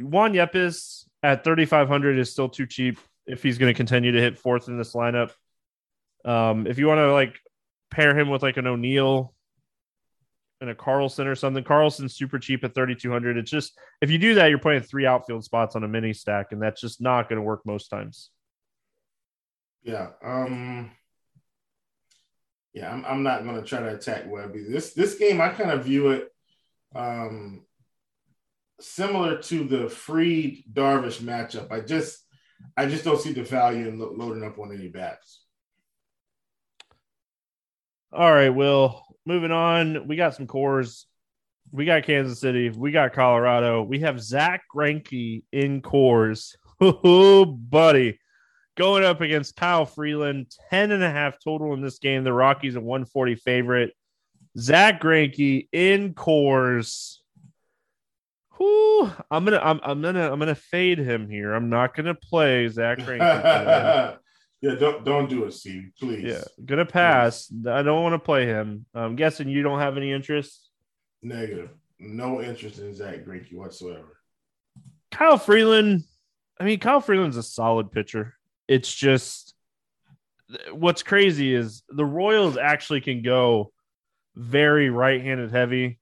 Juan Yepez at 3,500 is still too cheap if he's going to continue to hit fourth in this lineup. Um, if you want to like pair him with like an O'Neill and a Carlson or something, Carlson's super cheap at 3,200. It's just if you do that, you're playing three outfield spots on a mini stack, and that's just not going to work most times. Yeah. Um, yeah, I'm, I'm not going to try to attack Webby. This this game, I kind of view it um, similar to the Fried Darvish matchup. I just I just don't see the value in lo- loading up on any bats. All right, Will. Moving on, we got some Coors. We got Kansas City. We got Colorado. We have Zack Greinke in Coors. (laughs) Oh, buddy. Going up against Kyle Freeland, 10 and a half total in this game. The Rockies a 140 favorite. Zack Greinke in Coors. Whew, I'm gonna I'm, I'm gonna I'm gonna fade him here. I'm not gonna play Zack Greinke. (laughs) yeah, don't don't do it, Steve. Please. Yeah, gonna pass. I don't want to play him. I'm guessing you don't have any interest. Negative. No interest in Zack Greinke whatsoever. Kyle Freeland. I mean, Kyle Freeland's a solid pitcher. It's just what's crazy is the Royals actually can go very right-handed heavy,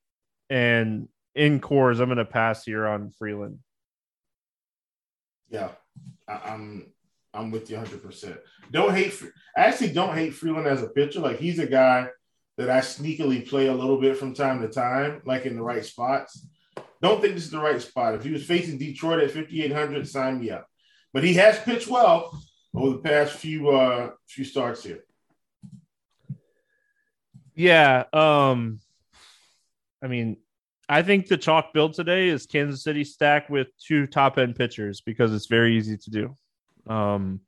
and in Coors, I'm going to pass here on Freeland. Yeah, I, I'm I'm with you 100. percent Don't hate. I actually don't hate Freeland as a pitcher. Like he's a guy that I sneakily play a little bit from time to time, like in the right spots. Don't think this is the right spot. If he was facing Detroit at 5,800, sign me up. But he has pitched well over the past few uh few starts here. Yeah. Um, I mean, I think the chalk build today is Kansas City stack with two top end pitchers because it's very easy to do. Um,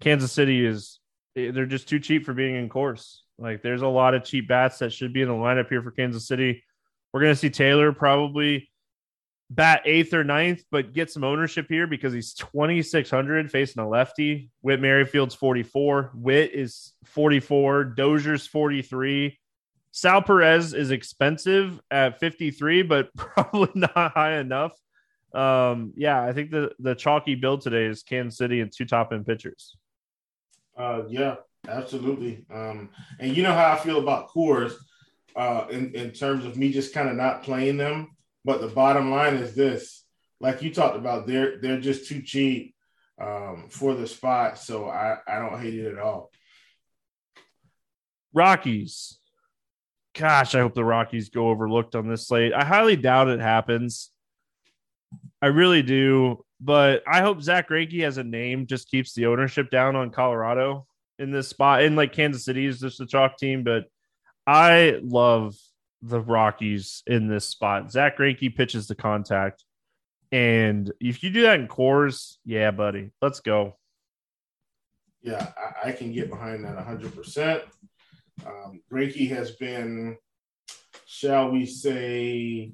Kansas City is they're just too cheap for being in Coors. Like there's a lot of cheap bats that should be in the lineup here for Kansas City. We're gonna see Taylor probably bat eighth or ninth, but get some ownership here because he's 2,600 facing a lefty. Whit Merrifield's 44. Whit is 44. Dozier's 43. Sal Perez is expensive at 53, but (laughs) probably not high enough. Um, yeah, I think the, the chalky build today is Kansas City and two top end pitchers. Uh, yeah, absolutely. Um, and you know how I feel about Coors uh, in, in terms of me just kind of not playing them but the bottom line is this: like you talked about, they're they're just too cheap um, for the spot. So I I don't hate it at all. Rockies. Gosh, I hope the Rockies go overlooked on this slate. I highly doubt it happens. I really do. But I hope Zack Greinke as a name just keeps the ownership down on Colorado in this spot. And like Kansas City is just a chalk team, but I love the Rockies in this spot. Zack Greinke pitches the contact. And if you do that in Coors, yeah, buddy, let's go. Yeah, I, I can get behind that 100%. Um, Greinke has been, shall we say,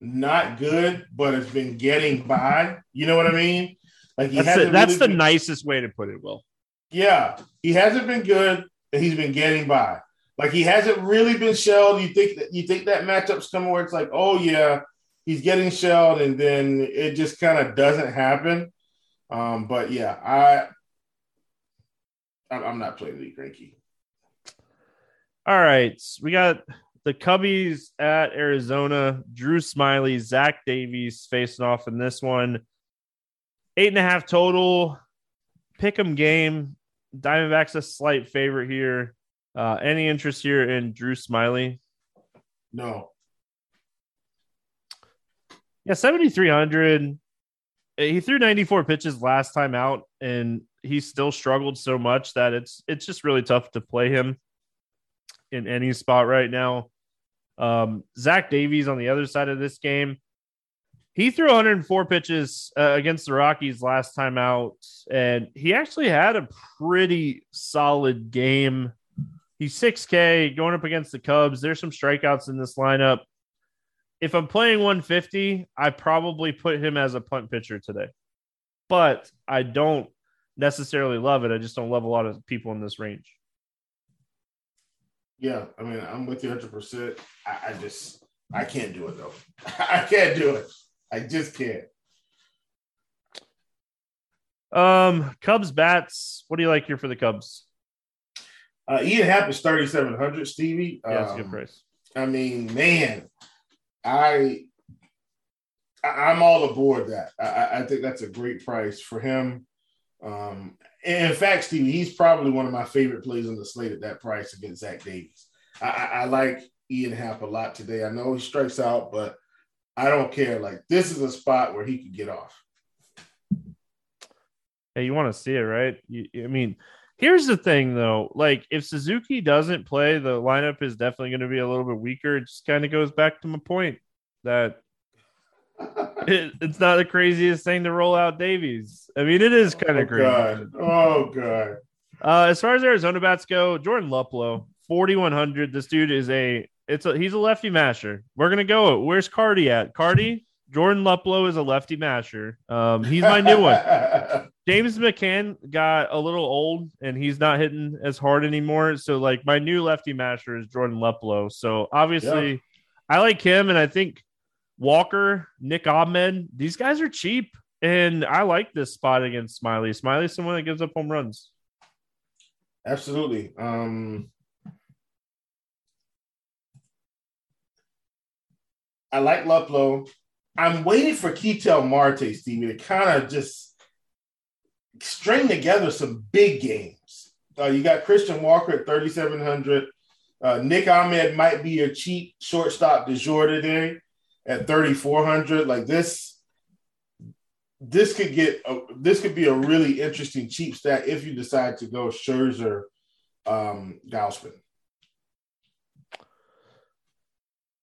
not good, but it's been getting by. You know what I mean? Like he that's, the, that's really the been, nicest way to put it, Will. Yeah, he hasn't been good, and he's been getting by. Like he hasn't really been shelled. You think that you think that matchup's coming where it's like, oh yeah, he's getting shelled, and then it just kind of doesn't happen. Um, but yeah, I I'm not playing Lee Greinke. All right, we got the Cubbies at Arizona. Drew Smyly, Zach Davies facing off in this one. Eight and a half total. Pick 'em game. Diamondbacks a slight favorite here. Uh, any interest here in Drew Smyly? No. Yeah, 7,300. He threw 94 pitches last time out, and he still struggled so much that it's it's just really tough to play him in any spot right now. Um, Zach Davies on the other side of this game, he threw 104 pitches uh, against the Rockies last time out, and he actually had a pretty solid game He's 6K going up against the Cubs. There's some strikeouts in this lineup. If I'm playing 150, I probably put him as a punt pitcher today. But I don't necessarily love it. I just don't love a lot of people in this range. Yeah, I mean, I'm with you 100%. I, I just, I can't do it though. (laughs) I can't do it. I just can't. Um, Cubs bats. What do you like here for the Cubs? Uh, Ian Happ is 3,700, Stevie. Yeah, that's a good um, price. I mean, man, I, I am all aboard that. I, I think that's a great price for him. Um, in fact, Stevie, he's probably one of my favorite plays on the slate at that price against Zach Davies. I, I, I like Ian Happ a lot today. I know he strikes out, but I don't care. Like this is a spot where he could get off. Hey, you want to see it, right? You, I mean, here's the thing though. Like, if Suzuki doesn't play, the lineup is definitely going to be a little bit weaker. It just kind of goes back to my point that (laughs) it, it's not the craziest thing to roll out Davies. I mean, it is kind of oh, crazy. God. Oh god. Uh, as far as Arizona bats go, Jordan Luplow, 4100. This dude is a it's a he's a lefty masher. We're gonna go. Where's Cardi at? Cardi, Jordan Luplow is a lefty masher. Um, he's my new one. (laughs) James McCann got a little old and he's not hitting as hard anymore. So like my new lefty masher is Jordan Luplow. So obviously Yeah. I like him and I think Walker, Nick Ahmed, these guys are cheap. And I like this spot against Smyly. Smyly's someone that gives up home runs. Absolutely. Um I like Luplow. I'm waiting for Ketel Marte, Stevie, to kind of just string together some big games. Uh, you got Christian Walker at 3,700. Uh, Nick Ahmed might be a cheap shortstop de jour today at 3,400. Like this, this could get a, this could be a really interesting cheap stack if you decide to go Scherzer, um, Gausman.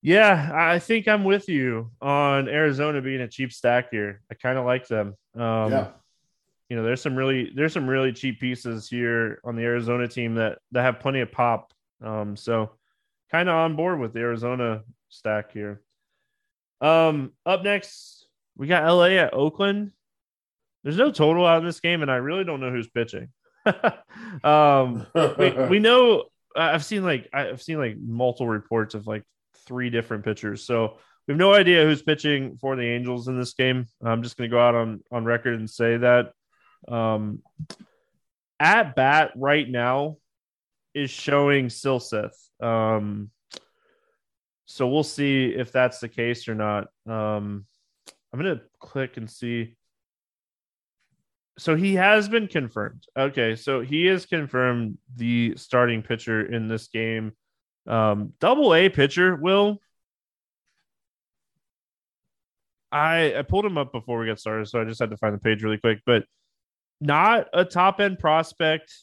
Yeah, I think I'm with you on Arizona being a cheap stack here. I kind of like them. Um, yeah. you know, there's some really there's some really cheap pieces here on the Arizona team that that have plenty of pop. Um, so kind of on board with the Arizona stack here. Um, up next, we got LA at Oakland. There's no total out of this game, and I really don't know who's pitching. (laughs) um, we, we (laughs) know I've seen like I've seen like multiple reports of like three different pitchers, so we have no idea who's pitching for the Angels in this game. I'm just going to go out on on record and say that um, at bat right now is showing Silseth. Um, so we'll see if that's the case or not. Um, I'm going to click and see. So he has been confirmed. Okay, so he is confirmed the starting pitcher in this game. Um, double A pitcher will. I I pulled him up before we got started, so I just had to find the page really quick. But not a top end prospect.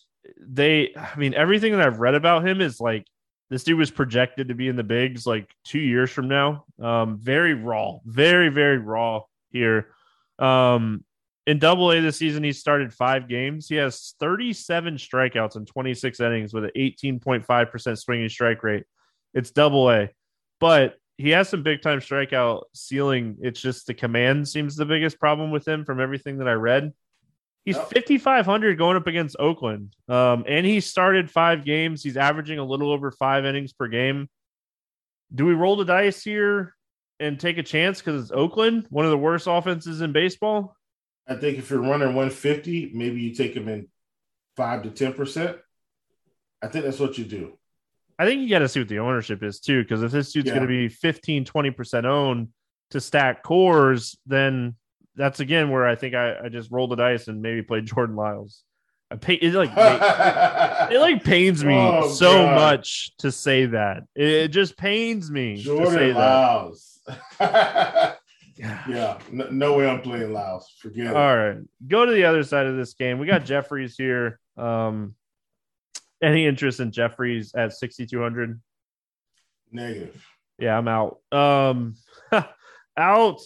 They, I mean, everything that I've read about him is like this dude was projected to be in the bigs like two years from now. Um, very raw, very very raw here. Um, in Double A this season, he started five games. He has 37 strikeouts in 26 innings with an 18.5% swinging strike rate. It's Double A, but he has some big time strikeout ceiling. It's just the command seems the biggest problem with him from everything that I read. He's Yep. 5,500 going up against Oakland. Um, and he started five games. He's averaging a little over five innings per game. Do we roll the dice here and take a chance because it's Oakland, one of the worst offenses in baseball? I think if you're running 150, maybe you take him in five to 10%. I think that's what you do. I think you got to see what the ownership is too, because if this dude's Yeah. going to be 15, 20% owned to stack Coors, then that's again where I think I, I just rolled the dice and maybe played (laughs) Jordan Lyles. I pay it like (laughs) it like pains me Oh, so God. much to say that. It, just pains me to say Jordan that. (laughs) Yeah, no, no way I'm playing Lyles. Forget it. All right, go to the other side of this game. We got Jefferies here. Um, any interest in Jefferies at 6,200? Negative. Yeah, I'm out. Um, (laughs) out.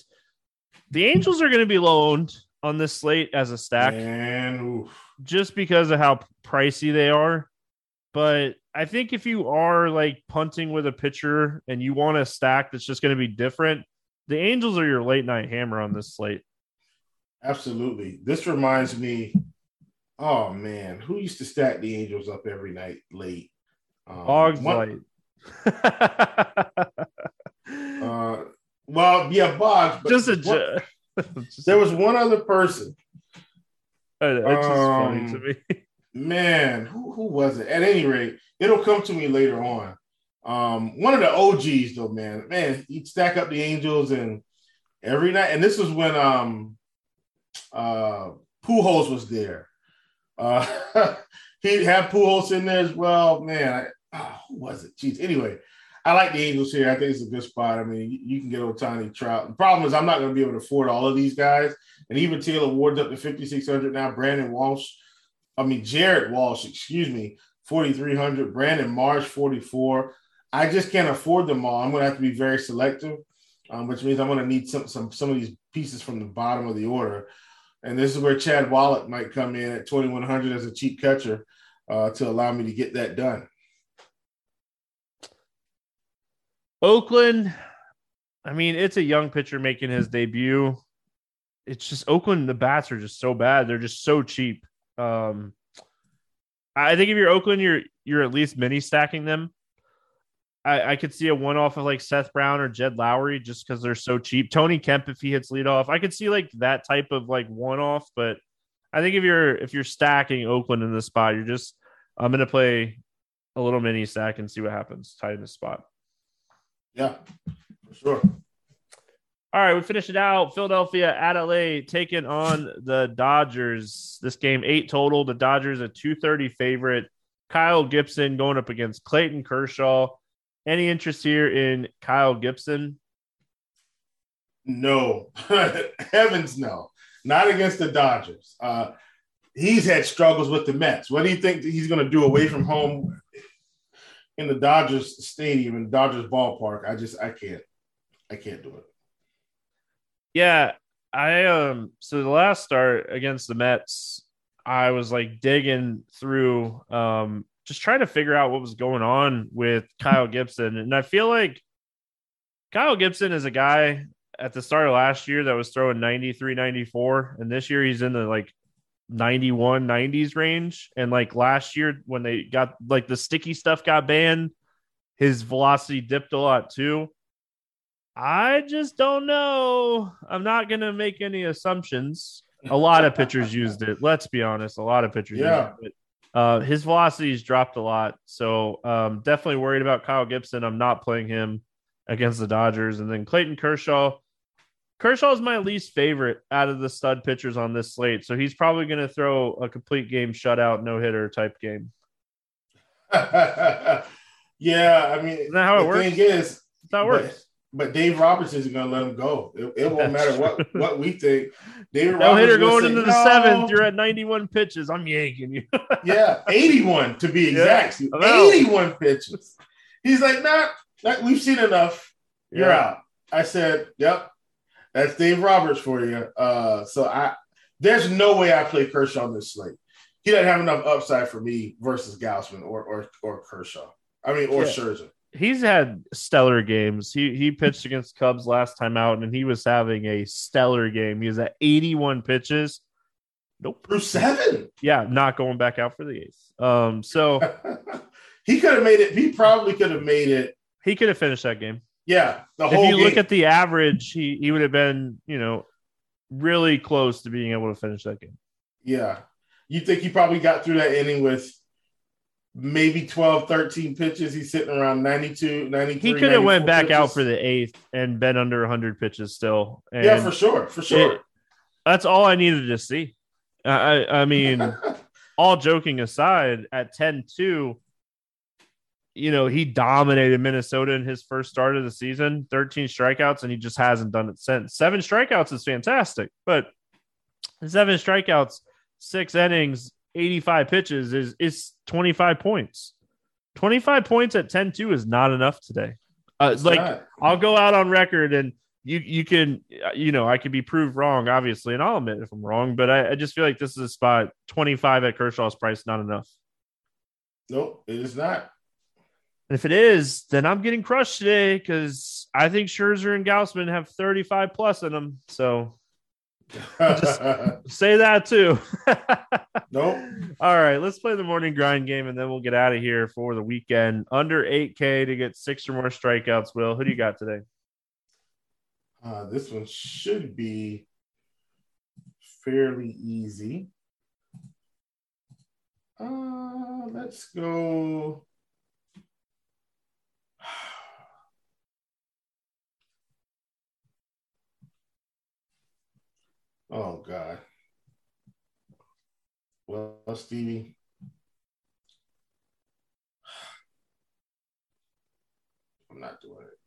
The Angels are going to be low owned on this slate as a stack And oof. just because of how pricey they are. But I think if you are like punting with a pitcher and you want a stack that's just going to be different, the Angels are your late night hammer on this slate. absolutely. This reminds me. Oh man, who used to stack the Angels up every night late? Um, Boggs one- light. (laughs) Uh, well, yeah, Boggs. But just a. (laughs) just- there was one other person. it's just funny um, to me. (laughs) Man, who, who was it? At any rate, it'll come to me later on. Um, one of the OGs though, man. Man, he'd stack up the Angels and every night, and this was when um uh Pujols was there. Uh (laughs) he'd have Pujols in there as well. Man, I, ah, who was it? Jeez. Anyway, I like the Angels here. I think it's a good spot. I mean, you can get Ohtani Trout. The problem is I'm not going to be able to afford all of these guys. And even Taylor Ward's up to 5,600 now. Brandon Walsh, I mean, Jared Walsh, excuse me, 4,300. Brandon Marsh, 44. I just can't afford them all. I'm going to have to be very selective, um, which means I'm going to need some, some, some of these pieces from the bottom of the order. And this is where Chad Wallach might come in at 2,100 as a cheap catcher uh, to allow me to get that done. Oakland, I mean, it's a young pitcher making his debut. It's just Oakland, the bats are just so bad. They're just so cheap. Um, I think if you're Oakland, you're you're at least mini stacking them. I, I could see a one off of like Seth Brown or Jed Lowrie just because they're so cheap. Tony Kemp, if he hits lead off, I could see like that type of like one off. But I think if you're if you're stacking Oakland in this spot, you're just I'm gonna play a little mini stack and see what happens tight in the spot. Yeah, for sure. All right, we finish it out. Philadelphia at LA taking on the Dodgers. This game eight total. The Dodgers a two thirty favorite. Kyle Gibson going up against Clayton Kershaw. Any interest here in Kyle Gibson? No, (laughs) heavens no, not against the Dodgers. Uh, he's had struggles with the Mets. What do you think he's going to do away from home in the Dodgers stadium in Dodgers ballpark? I just I can't, I can't do it. Yeah, I um. So the last start against the Mets, I was like digging through um just trying to figure out what was going on with Kyle Gibson. And I feel like Kyle Gibson is a guy at the start of last year that was throwing 93, 94. And this year he's in the like 91, 90s range. And like last year when they got like the sticky stuff got banned, his velocity dipped a lot too. I just don't know. I'm not going to make any assumptions. A lot of pitchers used it. Let's be honest. A lot of pitchers yeah. used it. Uh, his velocity's dropped a lot, so um, definitely worried about Kyle Gibson. I'm not playing him against the Dodgers, and then Clayton Kershaw. Kershaw is my least favorite out of the stud pitchers on this slate, so he's probably going to throw a complete game shutout, no hitter type game. (laughs) yeah, I mean, Isn't that how it the works? thing is, That's how it but- works. But Dave Roberts isn't going to let him go. It, it won't matter what what we think. David No hitter going say, into the "No." seventh. You're at 91 pitches. I'm yanking you. (laughs) yeah, 81 to be exact. Yeah, 81 pitches. He's like, nah, nah, we've seen enough. You're Yeah. out. I said, yep, that's Dave Roberts for you. Uh, so I there's no way I play Kershaw on this slate. He doesn't have enough upside for me versus Gausman or or or Kershaw. I mean, or Yeah. Scherzer. He's had stellar games. He he pitched against Cubs last time out, and he was having a stellar game. He was at 81 pitches. Nope. Through seven. Yeah, not going back out for the eighth. Um, so (laughs) he could have made it. He probably could have made it. he could have finished that game. Yeah, the whole If you look at the average, he he would have been, you know, really close to being able to finish that game. Yeah. You think he probably got through that inning with maybe 12, 13 pitches? He's sitting around 92, 93. He could have went 94 back out for the eighth and been under 100 pitches still. And Yeah, for sure. For sure. it- that's all I needed to see. I I, mean, (laughs) all joking aside, at 10-2, you know, he dominated Minnesota in his first start of the season, 13 strikeouts, and he just hasn't done it since. Seven strikeouts is fantastic, but seven strikeouts, six innings, 85 pitches is is 25 points. 25 points at 10-2 is not enough today. Uh, like not. I'll go out on record and you you can you know I could be proved wrong obviously and I'll admit if I'm wrong but I, I just feel like this is a spot 25 at Kershaw's price not enough Nope, it is not. and if it is then I'm getting crushed today because I think Scherzer and Gausman have 35 plus in them so say that too (laughs) nope. all right let's play the morning grind game and then we'll get out of here for the weekend under 8k to get six or more strikeouts Will who do you got today Uh, this one should be fairly easy. Uh, let's go. Oh God. Well, Stevie. I'm not doing it.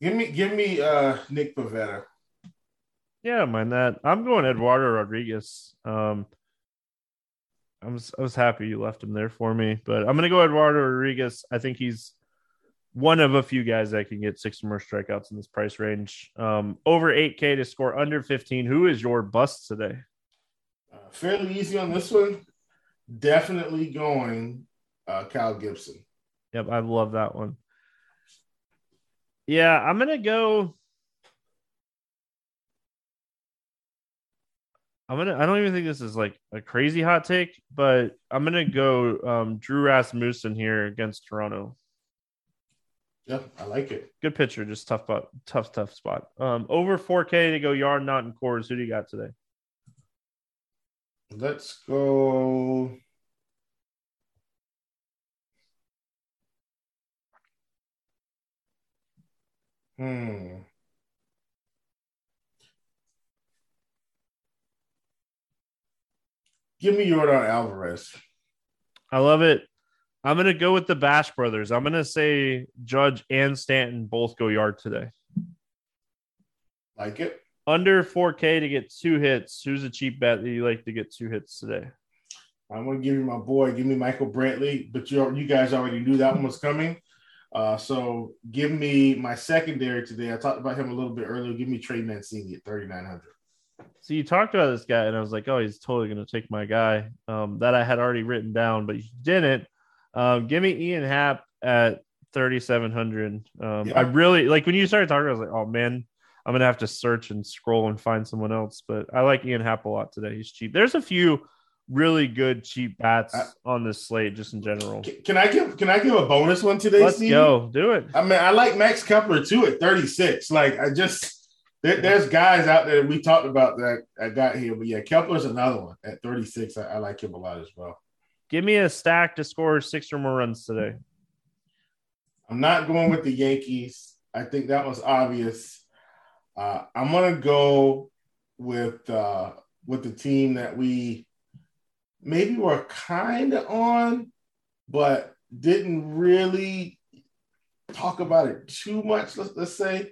Give me, give me, uh, Nick Pivetta. Yeah, mind that. I'm going Eduardo Rodriguez. Um, I was I was happy you left him there for me, but I'm gonna go Eduardo Rodriguez. I think he's one of a few guys that can get six or more strikeouts in this price range. Um, over 8K to score under 15. Who is your bust today? Uh, fairly easy on this one. Definitely going uh, Kyle Gibson. Yep, I love that one. Yeah, I'm gonna go. I'm gonna. I don't even think this is like a crazy hot take, but I'm gonna go um, Drew Rasmussen here against Toronto. Yeah, I like it. Good pitcher, just tough, but tough, tough spot. Um, over 4K to go yard, not in Coors. Who do you got today? Let's go. Hmm. Give me Yordan Alvarez. I love it. I'm gonna go with the Bash brothers. I'm gonna say Judge and Stanton both go yard today. Like it. Under 4K to get two hits. Who's a cheap bet that you like to get two hits today? I'm gonna give you my boy. Give me Michael Brantley, but you you guys already knew that one was coming. Uh, so give me my secondary today. I talked about him a little bit earlier. Give me Trey Mancini at 3,900. So you talked about this guy, and I was like, oh, he's totally going to take my guy um, that I had already written down, but you didn't. Um, give me Ian Happ at 3,700. Um, Yeah. I really like when you started talking, I was like, oh man, I'm going to have to search and scroll and find someone else. But I like Ian Happ a lot today. He's cheap. There's a few really good cheap bats I- on this slate just in general. Can, I give Can I give a bonus one today? Let's Stevie? go. Do it. I mean, I like Max Kepler too at 36. Like, I just there, there's guys out there we talked about that I got here, but yeah, Kepler's another one at 36. I, I like him a lot as well. Give me a stack to score six or more runs today. I'm not going with the Yankees. I think that was obvious. Uh, I'm gonna go with uh, with the team that we maybe were kind of on, but didn't really talk about it too much. Let's, let's say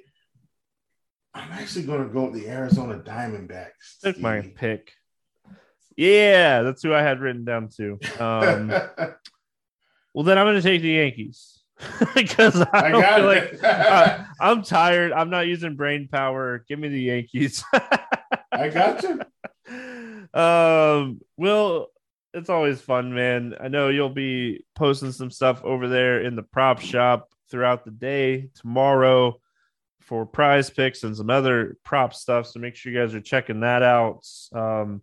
I'm actually going to go with the Arizona Diamondbacks. Took my pick. Yeah, that's who I had written down too. Um, (laughs) well, then I'm going to take the Yankees (laughs) because I, I got feel it. like uh, I'm tired. I'm not using brain power. Give me the Yankees. (laughs) I got you. um, well, it's always fun, man. I know you'll be posting some stuff over there in the prop shop throughout the day tomorrow for PrizePicks and some other prop stuff. So make sure you guys are checking that out. Um,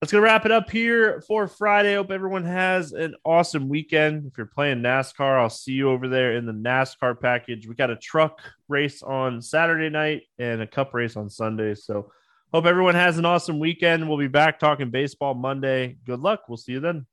that's gonna wrap it up here for Friday. Hope everyone has an awesome weekend. If you're playing NASCAR, I'll see you over there in the NASCAR package. We got a truck race on Saturday night and a cup race on Sunday. So hope everyone has an awesome weekend. We'll be back talking baseball Monday. Good luck. We'll see you then.